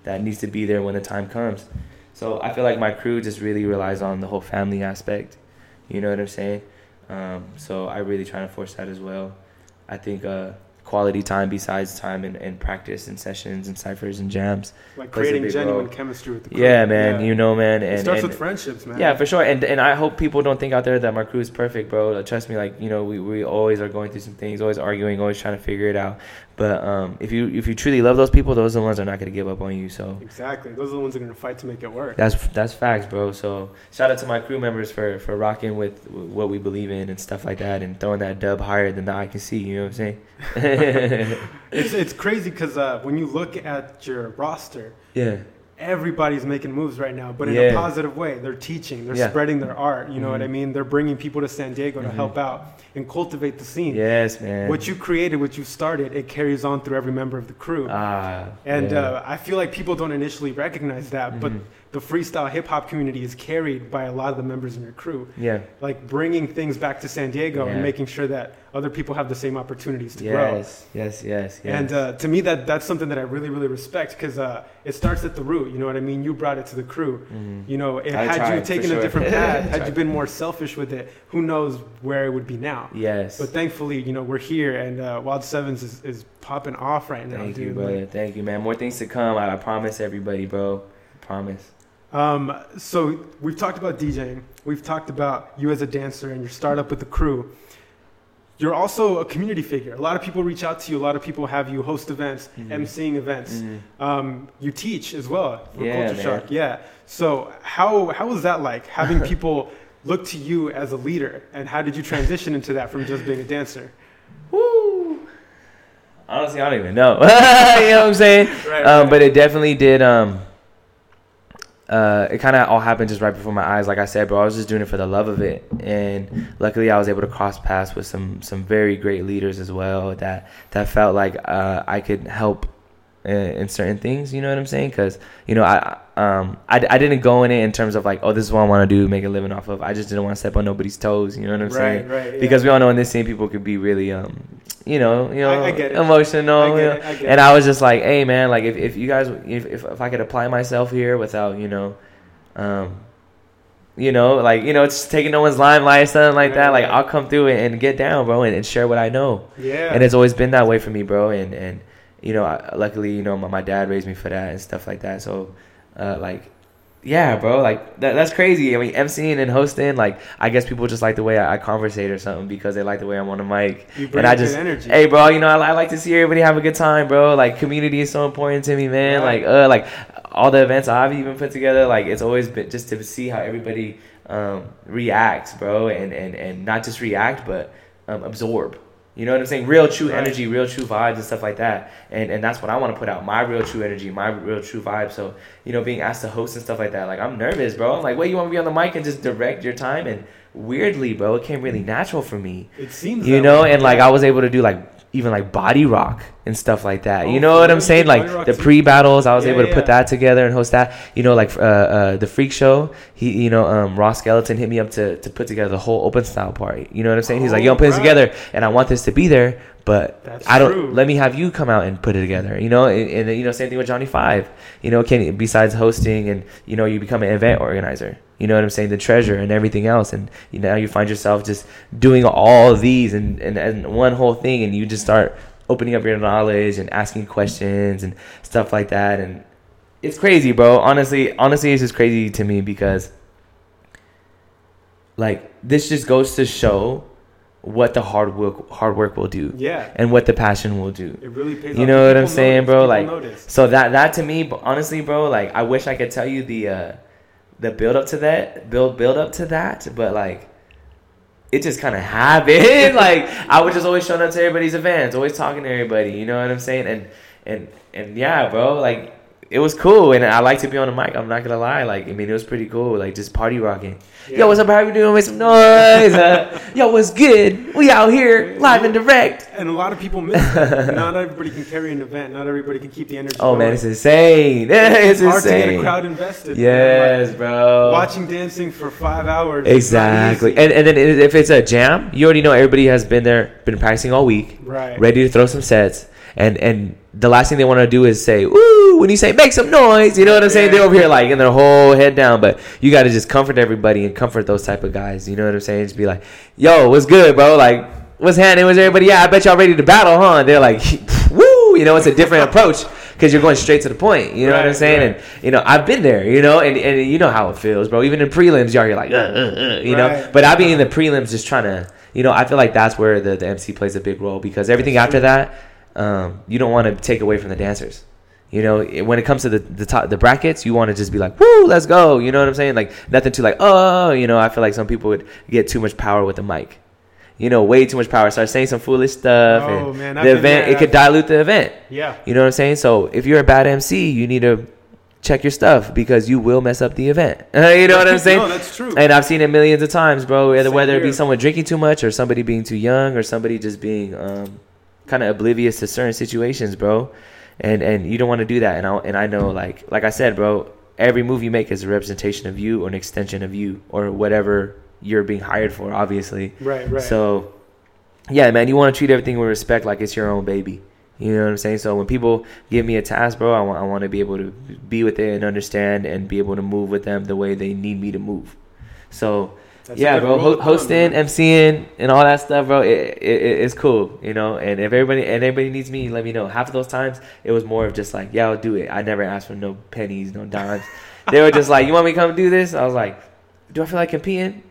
that needs to be there when the time comes. So I feel like my crew just really relies on the whole family aspect. You know what I'm saying? Um, so I really try to force that as well. I think uh, quality time besides time and, and practice and sessions and ciphers and jams. like creating genuine role. chemistry with the crew. Yeah, man. Yeah. You know, man. And, it starts and- with friendships, man. yeah, for sure. And and I hope people don't think out there that my crew is perfect, bro. Trust me, like you know, we, we always are going through some things, always arguing, always trying to figure it out. But um, if you if you truly love those people, those are the ones that are not gonna give up on you. So Exactly. Those are the ones that are gonna fight to make it work. that's that's facts, bro. So shout out to my crew members for for rocking with what we believe in and stuff like that, and throwing that dub higher than the eye can see. You know what I'm saying? (laughs) (laughs) It's it's crazy because uh, when you look at your roster, yeah, everybody's making moves right now, but in Yeah. a positive way. They're teaching, they're Yeah. spreading their art. You know what I Mhm. mean? They're bringing people to San Diego to Mhm. help out and cultivate the scene. yes, man. What you created, what you started, it carries on through every member of the crew. ah, and yeah. uh, I feel like people don't initially recognize that, but Mhm. The freestyle hip hop community is carried by a lot of the members in your crew. yeah, Like bringing things back to San Diego Yeah. and making sure that other people have the same opportunities to grow. yes, yes, yes, yes. And uh, to me, that that's something that I really, really respect because uh, it starts at the root. You know what I mean? You brought it to the crew. Mhm. You know, it, I had you taken for a different (laughs) path, had you been more selfish with it, who knows where it would be now. yes. But thankfully, you know, we're here, and uh, Wild Sevens is, is popping off right now, Thank dude. you, brother. Thank you, man. More things to come. I, I promise everybody, bro. promise. Um, so we've talked about DJing. We've talked about you as a dancer and your startup with the crew. You're also a community figure. A lot of people reach out to you. A lot of people have you host events, Mhm. emceeing events. Mhm. Um, you teach as well for Yeah, Culture man. Shock. Yeah. So how how was that like having (laughs) people look to you as a leader, and how did you transition into that from just being a dancer? Woo. Honestly, I don't even know. (laughs) you know what I'm saying? Right. Um, but it definitely did. Um, uh, it kind of all happened just right before my eyes. Like I said, bro, I was just doing it for the love of it, and luckily, I was able to cross paths with some some very great leaders as well. That that felt like uh, I could help in, in certain things. You know what I'm saying? Because you know, I um I, I didn't go in it in terms of like, oh, this is what I want to do, make a living off of. I just didn't want to step on nobody's toes. You know what I'm saying? right, right. yeah. because we all know in this scene people could be really um you know you know I- I emotional I you know? it, and. I was just like hey man like if, if you guys if, if if I could apply myself here without you know um You know, like you know, it's taking no one's limelight, something like Right, that. Like. I'll come through and, and get down, bro, and, and share what I know. Yeah. And it's always been that way for me, bro. And and you know, I, luckily, you know, my, my dad raised me for that and stuff like that. So, uh, like, yeah, bro, like that, that's crazy. I mean, emceeing and hosting, like, I guess people just like the way I, I conversate or something because they like the way I'm on the mic. you bring and I just, energy. hey, bro, you know, I, I like to see everybody have a good time, bro. Like, community is so important to me, man. Right. Like, uh, like all the events I've even put together, like, it's always been just to see how everybody um, reacts, bro, and and and not just react, but um, absorb. You know what I'm saying? Real true energy, real true vibes and stuff like that. And and that's what I want to put out. My real true energy, my real true vibe. So, you know, being asked to host and stuff like that, like I'm nervous, bro. I'm like, wait, you want to be on the mic and just direct your time? And weirdly, bro, it came really natural for me. it seems You know, way. and like I was able to do like even like body rock and stuff like that. Oh, you know what? I'm saying? Like the pre battles, I was Yeah, able to put that together and host that. You know, like uh, uh, the freak show. He, you know, um, Ross Skeleton hit me up to to put together the whole open style party. You know what I'm saying? He's like, Oh, yo, put this right. together, and I want this to be there, but That's I don't. true. Let me have you come out and put it together. You know, and, and you know, same thing with Johnny Five. You know, can besides hosting and you know, you become an event organizer. You know what I'm saying? The treasure and everything else, and you know, you find yourself just doing all these and, and and one whole thing, and you just start opening up your knowledge and asking questions and stuff like that, and it's crazy, bro. Honestly, honestly, it's just crazy to me because like this just goes to show what the hard work hard work will do yeah, and what the passion will do. it really pays. You know what I'm saying, notice, bro? Like, notice. So that that to me, honestly, bro, like I wish I could tell you the uh the build up to that, build build up to that, but like it just kind of happened. (laughs) like I was just always showing up to everybody's events, always talking to everybody. You know what I'm saying? And and and yeah, bro, like it was cool, and I like to be on the mic. I'm not gonna lie, like I mean, it was pretty cool, like just party rocking. Yeah. Yo, what's up? How you doing? Make some noise. Uh, (laughs) yo, what's good? We out here live and direct. And a lot of people miss that. (laughs) Not everybody can carry an event. Not everybody can keep the energy. Oh man, it's insane. (laughs) It's, it's hard to get a crowd invested. Yes, Like, bro. watching dancing for five hours. Exactly. And and then if it's a jam, you already know everybody has been there, been practicing all week, right. ready to throw some sets, and and the last thing they want to do is say, "Ooh!" When you say "make some noise," you know what I'm saying? They're over here like in their whole head down, but you got to just comfort everybody and comfort those type of guys. You know what I'm saying? Just be like, "Yo, what's good, bro? Like, what's happening? What's everybody? Yeah, I bet y'all ready to battle, huh?" And they're like, (laughs) "Woo!" You know, it's a different approach because you're going straight to the point. You know what I'm saying? right. And you know, I've been there. You know, and and you know how it feels, bro. Even in prelims, y'all you're like, uh, uh, uh, you know. But I be in the prelims just trying to, you know, I feel like that's where the, the MC plays a big role because everything after that, um, you don't want to take away from the dancers. You know, when it comes to the the top the brackets, you want to just be like, "Woo, let's go!" You know what I'm saying? Like nothing too like, "Oh," you know. I feel like some people would get too much power with the mic. You know, way too much power. Start saying some foolish stuff, Oh, and man, the event it could dilute the event. Yeah. You know what I'm saying? So if you're a bad MC, you need to check your stuff because you will mess up the event. (laughs) you know what I'm (laughs) saying? No, that's true. And I've seen it millions of times, bro. Whether, Same whether it be someone drinking too much, or somebody being too young, or somebody just being um, kind of oblivious to certain situations, bro. And and you don't want to do that. And I and I know, like like I said, bro. Every move you make is a representation of you, or an extension of you, or whatever you're being hired for. Obviously. right. Right. So, yeah, man, you want to treat everything with respect, like it's your own baby. You know what I'm saying? So when people give me a task, bro, I want I want to be able to be with it and understand and be able to move with them the way they need me to move. So That's yeah, bro, ho- hosting, man. MCing, and all that stuff, bro, it, it, it- it's cool, you know. And if everybody and everybody needs me, let me know. Half of those times, it was more of just like, yeah, I'll do it. I never asked for no pennies, no dimes. they were just like, you want me to come do this? I was like, do I feel like competing?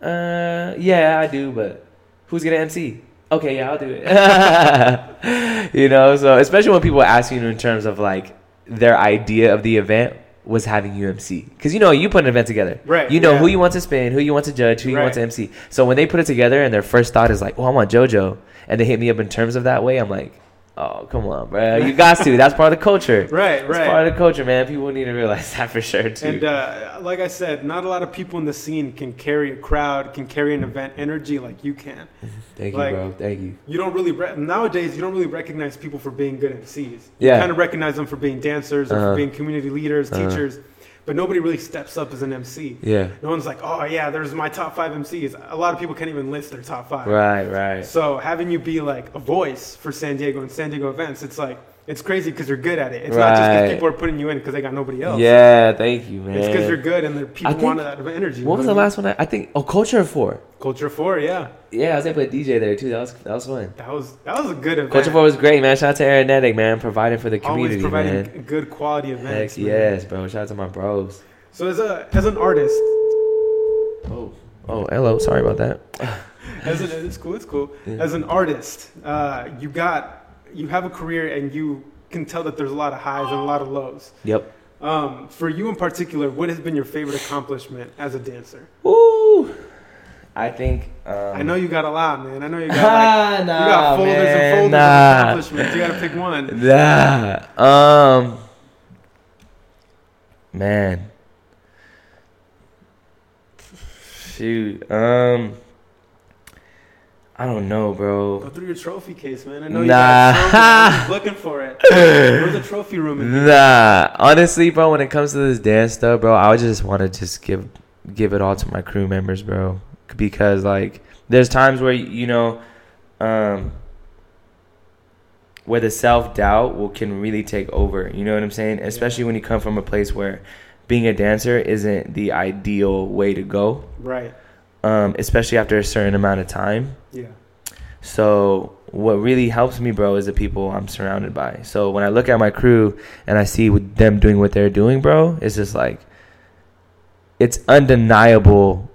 Uh, yeah, I do, but who's gonna MC? Okay, yeah, I'll do it. (laughs) you know, so especially when people ask you in terms of like their idea of the event was having UMC because you know you put an event together, Right, You know yeah. who you want to spin, who you want to judge, who you want to MC. So when they put it together and their first thought is like, "Oh, I want JoJo," and they hit me up in terms of that way, I'm like, "Oh, come on, bro, you got to. That's part of the culture. (laughs) Right. That's Right. part of the culture, man. People need to realize that for sure too." And uh, like I said, not a lot of people in the scene can carry a crowd, can carry an event energy like you can. (laughs) Thank you, bro. Thank you. You don't really re- nowadays. You don't really recognize people for being good MCs. Yeah. You kind of recognize them for being dancers or Uh-huh. for being community leaders, Uh-huh. teachers, but nobody really steps up as an MC. Yeah. No one's like, oh yeah, there's my top five MCs. A lot of people can't even list their top five. Right. Right. So having you be like a voice for San Diego and San Diego events, it's like it's crazy because you're good at it. It's not just because people are putting you in because they got nobody else. Yeah, thank you, man. It's because you're good and the people think- want that energy. What was the last one? I, I think. Oh, Culture Four. Culture Four? Yeah, Yeah, I was able to DJ there too. That was that was fun. that was that was a good event. Culture Four was great, man. Shout out to Aeronetic, man, providing for the community, Always providing man. good quality events. Heck yes, bro. Shout out to my bros. So as a as an artist, Oh, oh, hello. Sorry about that. (laughs) as an, it's cool, it's cool. Yeah. As an artist, uh, you got you have a career and you can tell that there's a lot of highs and a lot of lows. Yep. Um, for you in particular, what has been your favorite accomplishment as a dancer? Woo. I think. Um, I know you got a lot, man. I know you got like Ah, (laughs) nah, you got folders man, and folders nah. of accomplishments. You got to pick one. Nah. Um. Man. Shoot. Um. I don't know, bro. Go through your trophy case, man. I know you got. (laughs) Looking for it. Where's the trophy room? Nah. Honestly, bro, when it comes to this dance stuff, bro, I would just want to just give give it all to my crew members, bro. Because like, there's times where you know, um, where the self doubt will can really take over. You know what I'm saying? Especially when you come from a place where being a dancer isn't the ideal way to go. Right. Um, especially after a certain amount of time. Yeah. So what really helps me, bro, is the people I'm surrounded by. So when I look at my crew and I see them doing what they're doing, bro, it's just like it's undeniable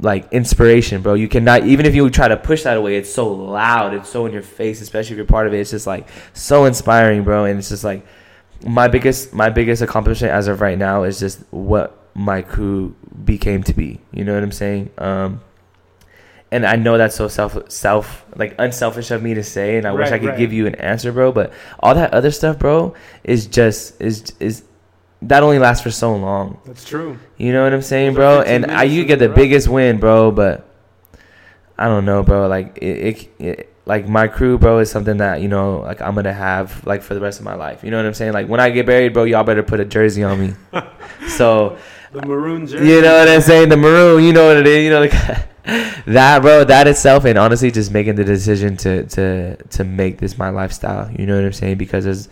like inspiration, bro. You cannot even if you try to push that away, it's so loud, it's so in your face, especially if you're part of it. It's just like so inspiring, bro. And it's just like my biggest my biggest accomplishment as of right now is just what my crew became to be. You know what I'm saying? Um and I know that's so self self like unselfish of me to say, and I wish I could right. give you an answer, bro. But all that other stuff, bro, is just is is that only lasts for so long. That's true. You know what I'm saying, bro? And I you get the the biggest win, bro, but I don't know, bro. Like it, it, it, like my crew, bro, is something that you know, like I'm gonna have like for the rest of my life. You know what I'm saying? Like when I get buried, bro, y'all better put a jersey on me. (laughs) so The maroon jersey. you know what I'm saying? The maroon, you know what it is. You know, like (laughs) that, bro. That itself, and honestly, just making the decision to to to make this my lifestyle. You know what I'm saying? Because there's,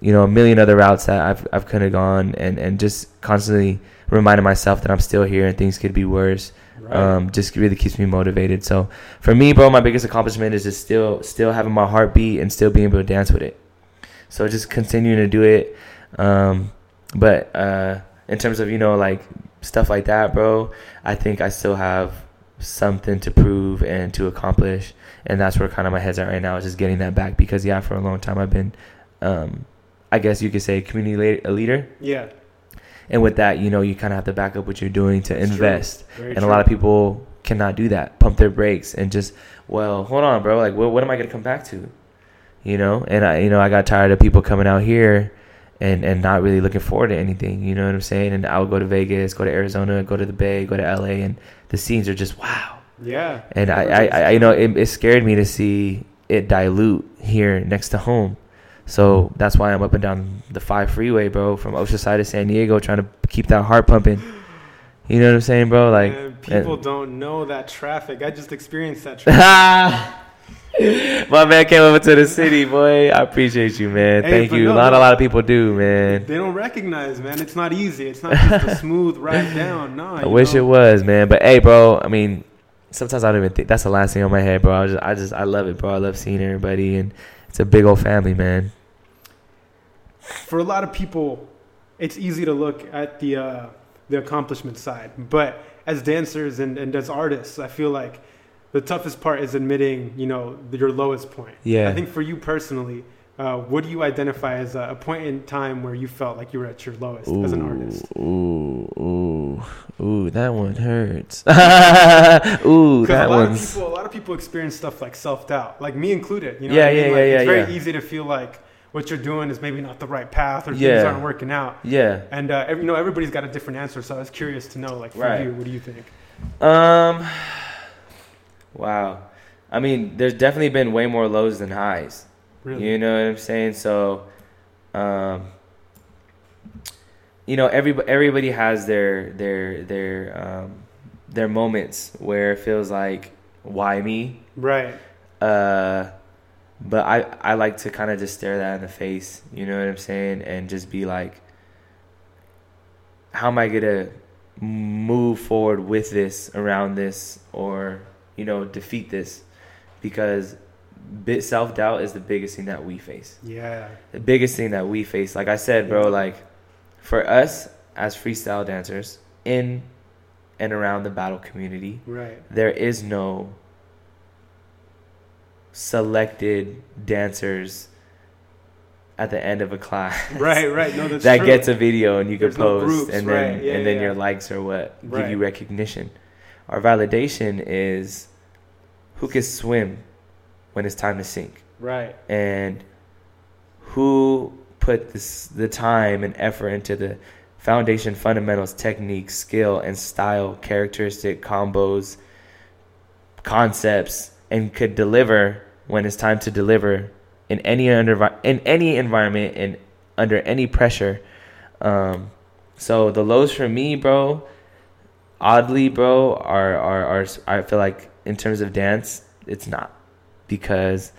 you know, a million other routes that I've I've could have gone, and and just constantly reminding myself that I'm still here and things could be worse. Right. Um, just really keeps me motivated. So for me, bro, my biggest accomplishment is just still still having my heart beat and still being able to dance with it. So just continuing to do it. Um, but uh, in terms of you know like stuff like that, bro, I think I still have something to prove and to accomplish, and that's where kind of my head's at right now. Is just getting that back because yeah, for a long time I've been, um, I guess you could say community a leader, yeah. and with that, you know, you kind of have to back up what you're doing to true. invest and true. a lot of people cannot do that pump their brakes and just well hold on bro like what, what am i going to come back to you know and i you know i got tired of people coming out here and and not really looking forward to anything you know what i'm saying and i would go to vegas go to arizona go to the bay go to la and the scenes are just wow Yeah. and i i, I you know it, it scared me to see it dilute here next to home so that's why i'm up and down the five freeway bro from oceanside to san diego trying to keep that heart pumping you know what i'm saying bro like Man, people don't know that traffic. I just experienced that (laughs) traffic. (laughs) My man came over to the city, boy. I appreciate you, man. Hey, Thank you. no, not a lot of people do, man. They don't recognize, man. It's not easy. It's not just a (laughs) smooth ride down. No, I wish it was, man. But hey, bro. I mean, sometimes I don't even think that's the last thing on my head, bro. I just, I just, I love it, bro. I love seeing everybody, and it's a big old family, man. For a lot of people, it's easy to look at the uh, the accomplishment side, but as dancers and, and as artists, I feel like the toughest part is admitting, you know, your lowest point. Yeah. I think for you personally, uh, what do you identify as a, a point in time where you felt like you were at your lowest as an artist? Ooh, ooh, ooh, that one hurts. (laughs) ooh, that a lot of people, a lot of people experience stuff like self doubt, like me included. You know, Yeah, I mean? yeah, Like, yeah, It's yeah, very yeah. easy to feel like what you're doing is maybe not the right path, or things aren't working out. Yeah. And uh, every, you know, everybody's got a different answer. So I was curious to know, like, for Right. you, what do you think? Um. Wow. I mean, there's definitely been way more lows than highs. Really? You know what I'm saying? So, um, you know, everybody everybody has their their their um, their moments where it feels like, why me? Right. Uh, but I I like to kind of just stare that in the face. You know what I'm saying? And just be like, how am I gonna move forward with this, around this, or you know, defeat this? Because bit self doubt is the biggest thing that we face. Yeah. The biggest thing that we face. Like I said, bro, like for us as freestyle dancers in and around the battle community, Right. there is no selected dancers at the end of a class (laughs) Right. Right. No, (laughs) that's that true. gets a video and you can There's no post groups, and then right, yeah, and then yeah. your likes are what give you recognition. Our validation is who can swim when it's time to sink Right. and who put this, the time and effort into the foundation fundamentals technique skill and style characteristic combos concepts and could deliver when it's time to deliver in any under in any environment and under any pressure um so the lows for me bro oddly bro are are, are i feel like in terms of dance it's not because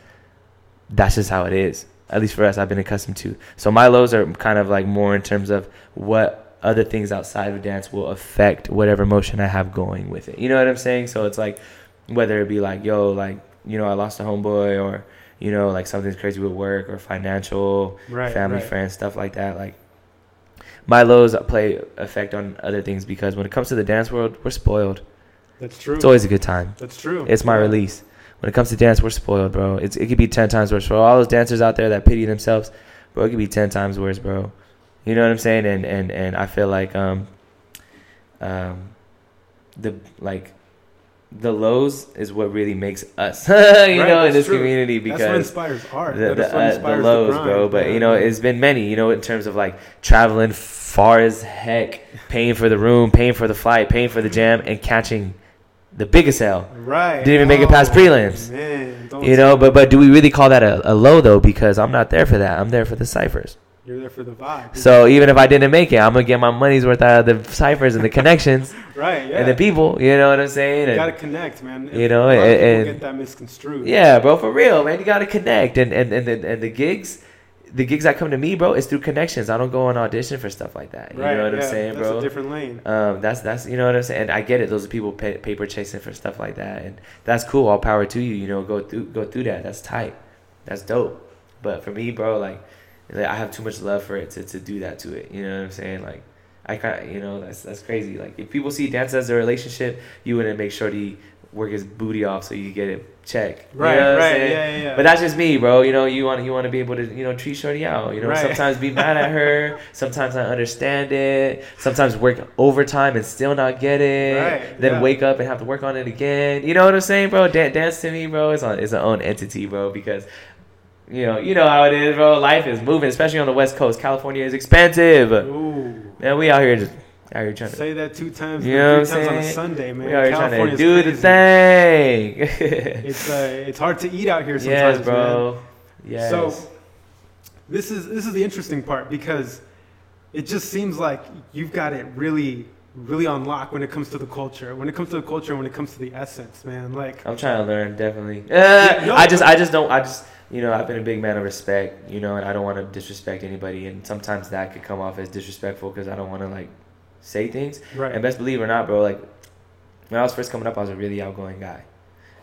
that's just how it is. At least for us, I've been accustomed to. So my lows are kind of like more in terms of what other things outside of dance will affect whatever motion I have going with it. You know what I'm saying? So it's like whether it be like, yo, like, you know, I lost a homeboy or, you know, like something's crazy with work or financial, Right. family, right. friends, stuff like that. Like my lows play effect on other things because when it comes to the dance world, we're spoiled. That's true. It's always a good time. That's true. It's my Yeah. release. When it comes to dance, we're spoiled, bro. It's it could be ten times worse for all those dancers out there that pity themselves, bro. It could be ten times worse, bro. You know what I'm saying? And and and I feel like um um the like the lows is what really makes us, (laughs) you Right, know, in this true. community That's what because inspires art. the, the, what uh, inspires the lows, grind. bro. But Yeah, you know, it's been many. You know, in terms of like traveling far as heck, paying for the room, paying for the flight, paying for the jam, and catching the biggest L. right. didn't even make it past Oh, prelims. Man, You know, but but do we really call that a, a low though? Because I'm not there for that. I'm there for the ciphers. You're there for the vibe. So even if I didn't make it, I'm gonna get my money's worth out of the ciphers and the connections (laughs) right, yeah. and the people. You know what I'm saying? You And- gotta connect, man. you know, a lot of and- and- get that misconstrued. yeah, bro, for real, man. You gotta connect, and and and the, and the gigs, the gigs that come to me, bro, is through connections. I don't go on audition for stuff like that. You right. know what yeah, I'm saying, bro? that's a different lane. Um, that's that's you know what I'm saying. And I get it. Those are people pay, paper chasing for stuff like that, and that's cool. All power to you. You know, go through go through that. That's tight. That's dope. But for me, bro, like, like, I have too much love for it to, to do that to it. You know what I'm saying? Like, I kind you know that's that's crazy. Like, if people see dance as a relationship, you wouldn't make sure to work his booty off so you get it check. You Right, know what I'm right. Yeah, yeah, yeah. But that's just me, bro. You know, you want you want to be able to, you know, treat Shorty out. You know, Right. sometimes be mad at her. (laughs) Sometimes I understand it. Sometimes work overtime and still not get it. Right, Then yeah. wake up and have to work on it again. You know what I'm saying, bro? Dan- dance to me, bro. It's on it's an own entity, bro. Because you know, you know how it is, bro. Life is moving, especially on the West Coast. California is expensive. Ooh. Man, we out here just out here trying to. Say that two times, You know three times on a? Sunday, man. We out here trying to do the thing. It's uh, (laughs) it's hard to eat out here sometimes, yes, bro. Yes. So this is this is the interesting part because it just seems like you've got it really really on lock when it comes to the culture. When it comes to the culture, when it comes to the essence, man. Like I'm trying to learn, definitely. Uh, no, (laughs) I just, I just don't, I just, you know, I've been a big man of respect, you know, and I don't want to disrespect anybody, and sometimes that could come off as disrespectful because I don't want to like say things. right. And best believe it or not, bro, like when I was first coming up, I was a really outgoing guy.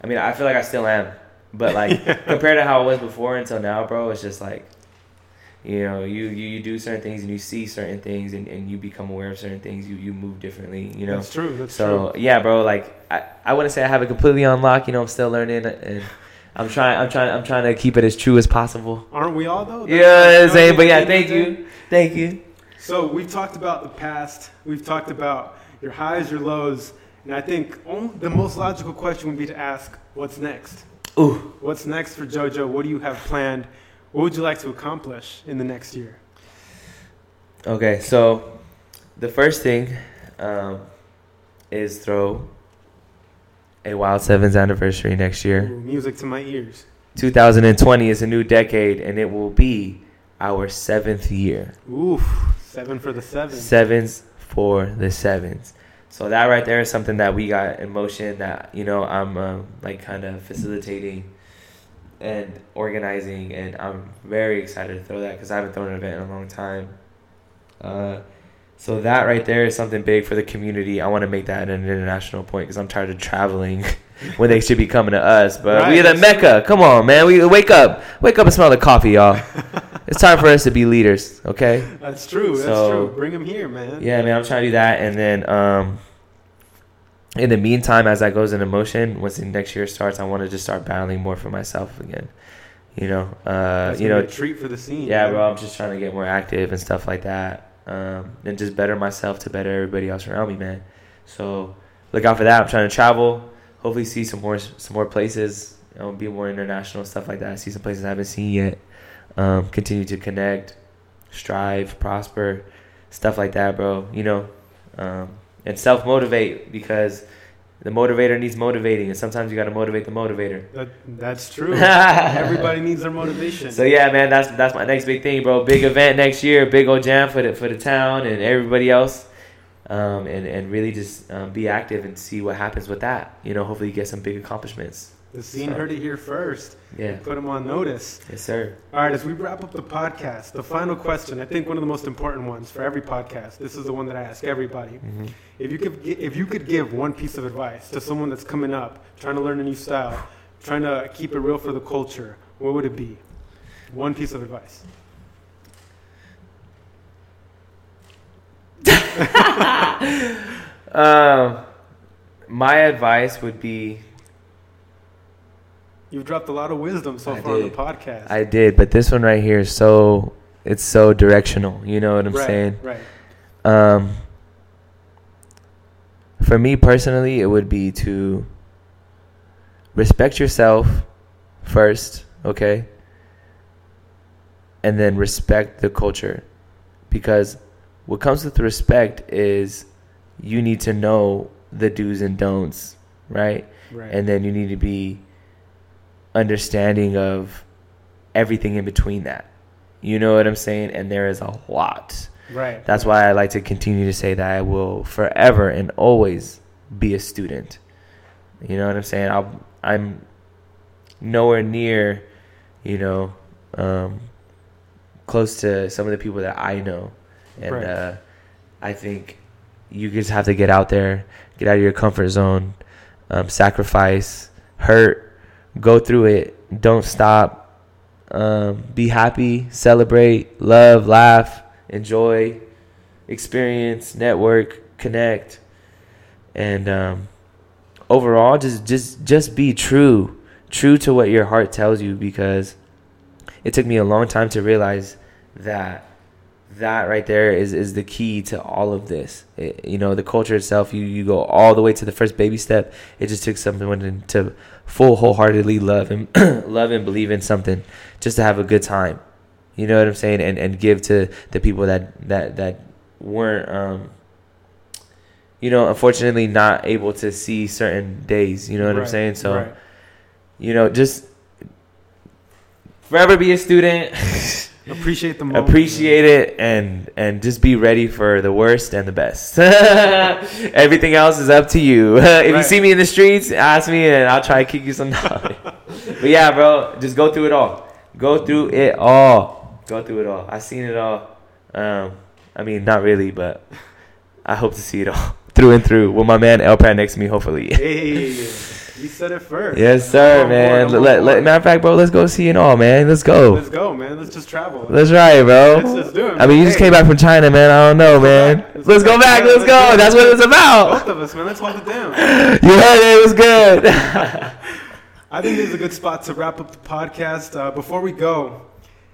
I mean, I feel like I still am, but like (laughs) compared to how I was before until now, bro, it's just like. You know, you, you, you do certain things and you see certain things and, and you become aware of certain things. You you move differently. You know, That's true. That's true. so true. yeah, bro. Like I, I wouldn't say I have it completely unlocked. You know, I'm still learning, and I'm trying. I'm trying. I'm trying to keep it as true as possible. Aren't we all though? You know what I'm saying? But yeah, at the end thank of the day- you, thank you. So we've talked about the past. We've talked about your highs, your lows, and I think on- the most logical question would be to ask, what's next? Ooh, What's next for JoJo? What do you have planned? What would you like to accomplish in the next year? okay. So the first thing um, is throw a Wild Sevens anniversary next year. Ooh, music to my ears. 2020 is a new decade, and it will be our seventh year. Oof, seven for the seven. sevens for the sevens. So that right there is something that we got in motion that you know I'm uh, like kind of facilitating and organizing, and I'm very excited to throw that because I haven't thrown an event in a long time. Uh, so that right there is something big for the community. I want to make that an international point because I'm tired of traveling (laughs) when they should be coming to us. But Right, we the that's mecca. Come on, man. We wake up, wake up and smell the coffee, y'all. (laughs) it's time for us to be leaders. Okay. That's true. That's So- true. Bring them here, man. Yeah, man, I'm trying to do that, and then um, in the meantime, as that goes into motion, once the next year starts, I want to just start battling more for myself again. You know, uh, you know, treat for the scene. yeah, bro. I'm just trying to get more active and stuff like that, um, and just better myself to better everybody else around me, man. So look out for that. I'm trying to travel, hopefully see some more some more places, you know, be more international stuff like that. See some places I haven't seen yet. Um, continue to connect, strive, prosper, stuff like that, bro. You know, um, and self motivate because the motivator needs motivating, and sometimes you got to motivate the motivator. That, that's true. (laughs) Everybody needs their motivation. So yeah, man, that's that's my next big thing, bro. Big event next year, big old jam for the for the town and everybody else, um, and and really just um, be active and see what happens with that. You know, hopefully you get some big accomplishments. The scene heard it here first. Yeah, Put them on notice. yes, sir. All right, as we wrap up the podcast, the final question, I think one of the most important ones for every podcast. This is the one that I ask everybody. hmm If you could, if you could give one piece of advice to someone that's coming up, trying to learn a new style, trying to keep it real for the culture, what would it be? One piece of advice. Um, (laughs) my advice would be You've dropped a lot of wisdom so I far on the podcast. I did, but this one right here is so it's so directional. You know what I'm right, saying? Right. Um, for me personally, it would be to respect yourself first, okay? And then respect the culture. Because what comes with respect is you need to know the do's and don'ts, right? Right. And then you need to be understanding of everything in between that. You know what I'm saying? And there is a lot. right. That's why I like to continue to say that I will forever and always be a student. You know what I'm saying? I'll, I'm nowhere near, you know, um, close to some of the people that I know, and Right. uh, I think you just have to get out there, get out of your comfort zone, um, sacrifice, hurt, go through it, don't stop. Um, be happy, celebrate, love, laugh, enjoy, experience, network, connect, and um, overall, just just just be true, true to what your heart tells you. Because it took me a long time to realize that that right there is is the key to all of this. It, you know, the culture itself. You you go all the way to the first baby step. It just took someone to full wholeheartedly love and (clears throat) love and believe in something, just to have a good time. You know what I'm saying? And and give to the people that that that weren't um you know, unfortunately not able to see certain days, you know what I'm saying? So, right. you know, just forever be a student, (laughs) appreciate the moment. appreciate it and and just be ready for the worst and the best. (laughs) Everything else is up to you. (laughs) if you see me in the streets, ask me and I'll try to kick you some (laughs) knowledge. but yeah, bro, just go through it all. Go through it all. Go through it all. I've seen it all. Um, I mean, not really, but I hope to see it all through and through. With my man El Prod next to me, hopefully. Hey, you said it first. yes, sir, man. board, Let, let, matter of fact, bro, let's go see it all, man. Let's go. Let's go, man. Let's just travel. That's right, bro. Let's just do it. I mean, you just came back from China, man. I don't know, man. back. Let's go back. Let's go. That's what it's about. Both of us, man. Let's hold it down. (laughs) You heard it. It was good. (laughs) (laughs) I think this is a good spot to wrap up the podcast. Uh, before we go,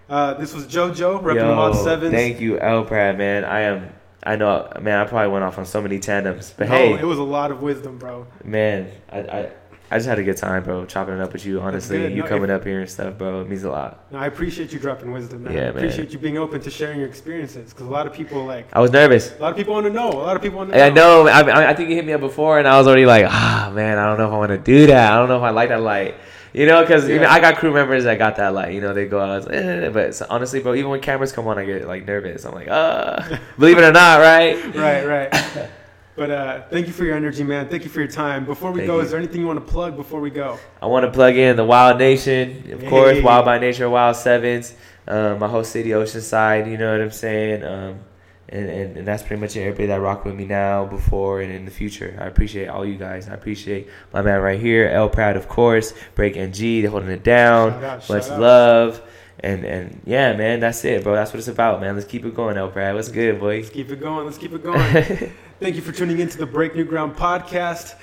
uh, this was JoJo repping Mod Yo, Sevens. thank you, El Prod, man. I am. I know, man. I probably went off on so many tandems, but hey, it was a lot of wisdom, bro. man, I, I, I just had a good time, bro. Chopping it up with you. Honestly, you No, coming if- up here and stuff, bro. It means a lot. No, I appreciate you dropping wisdom, man. Yeah, I man. appreciate you being open to sharing your experiences because a lot of people like I was nervous. a lot of people want to know. A lot of people want to know. I know. I, I, I think you hit me up before, and I was already like, ah, man, I don't know if I want to do that. I don't know if I like that light. You know, because even I got crew members that got that light. You know, they go out, like, eh, but so honestly, bro, even when cameras come on, I get like nervous. I'm like, ah, (laughs) believe it or not, right? Right, right. (laughs) But uh, thank you for your energy, man. Thank you for your time. Before we Thank go, you. is there anything you want to plug before we go? I want to plug in the Wild Nation, of course, Wild by Nature, Wild Sevens, um, my whole city, Oceanside. You know what I'm saying? Um, and, and, and that's pretty much it. Everybody that rock with me now, before, and in the future. I appreciate all you guys. I appreciate my man right here, El Prod, of course, Break NG, they're holding it down. Shout out, Much shout out. love. And and yeah, man, that's it, bro. That's what it's about, man. Let's keep it going, El Prod. What's good, boy? Let's keep it going. Let's keep it going. (laughs) Thank you for tuning into the Break New Ground podcast.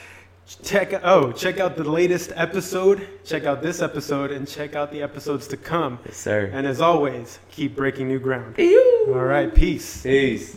Check oh, check out the latest episode. Check out this episode and check out the episodes to come. yes, sir. And as always, keep breaking new ground. Peace. All right, peace. Peace.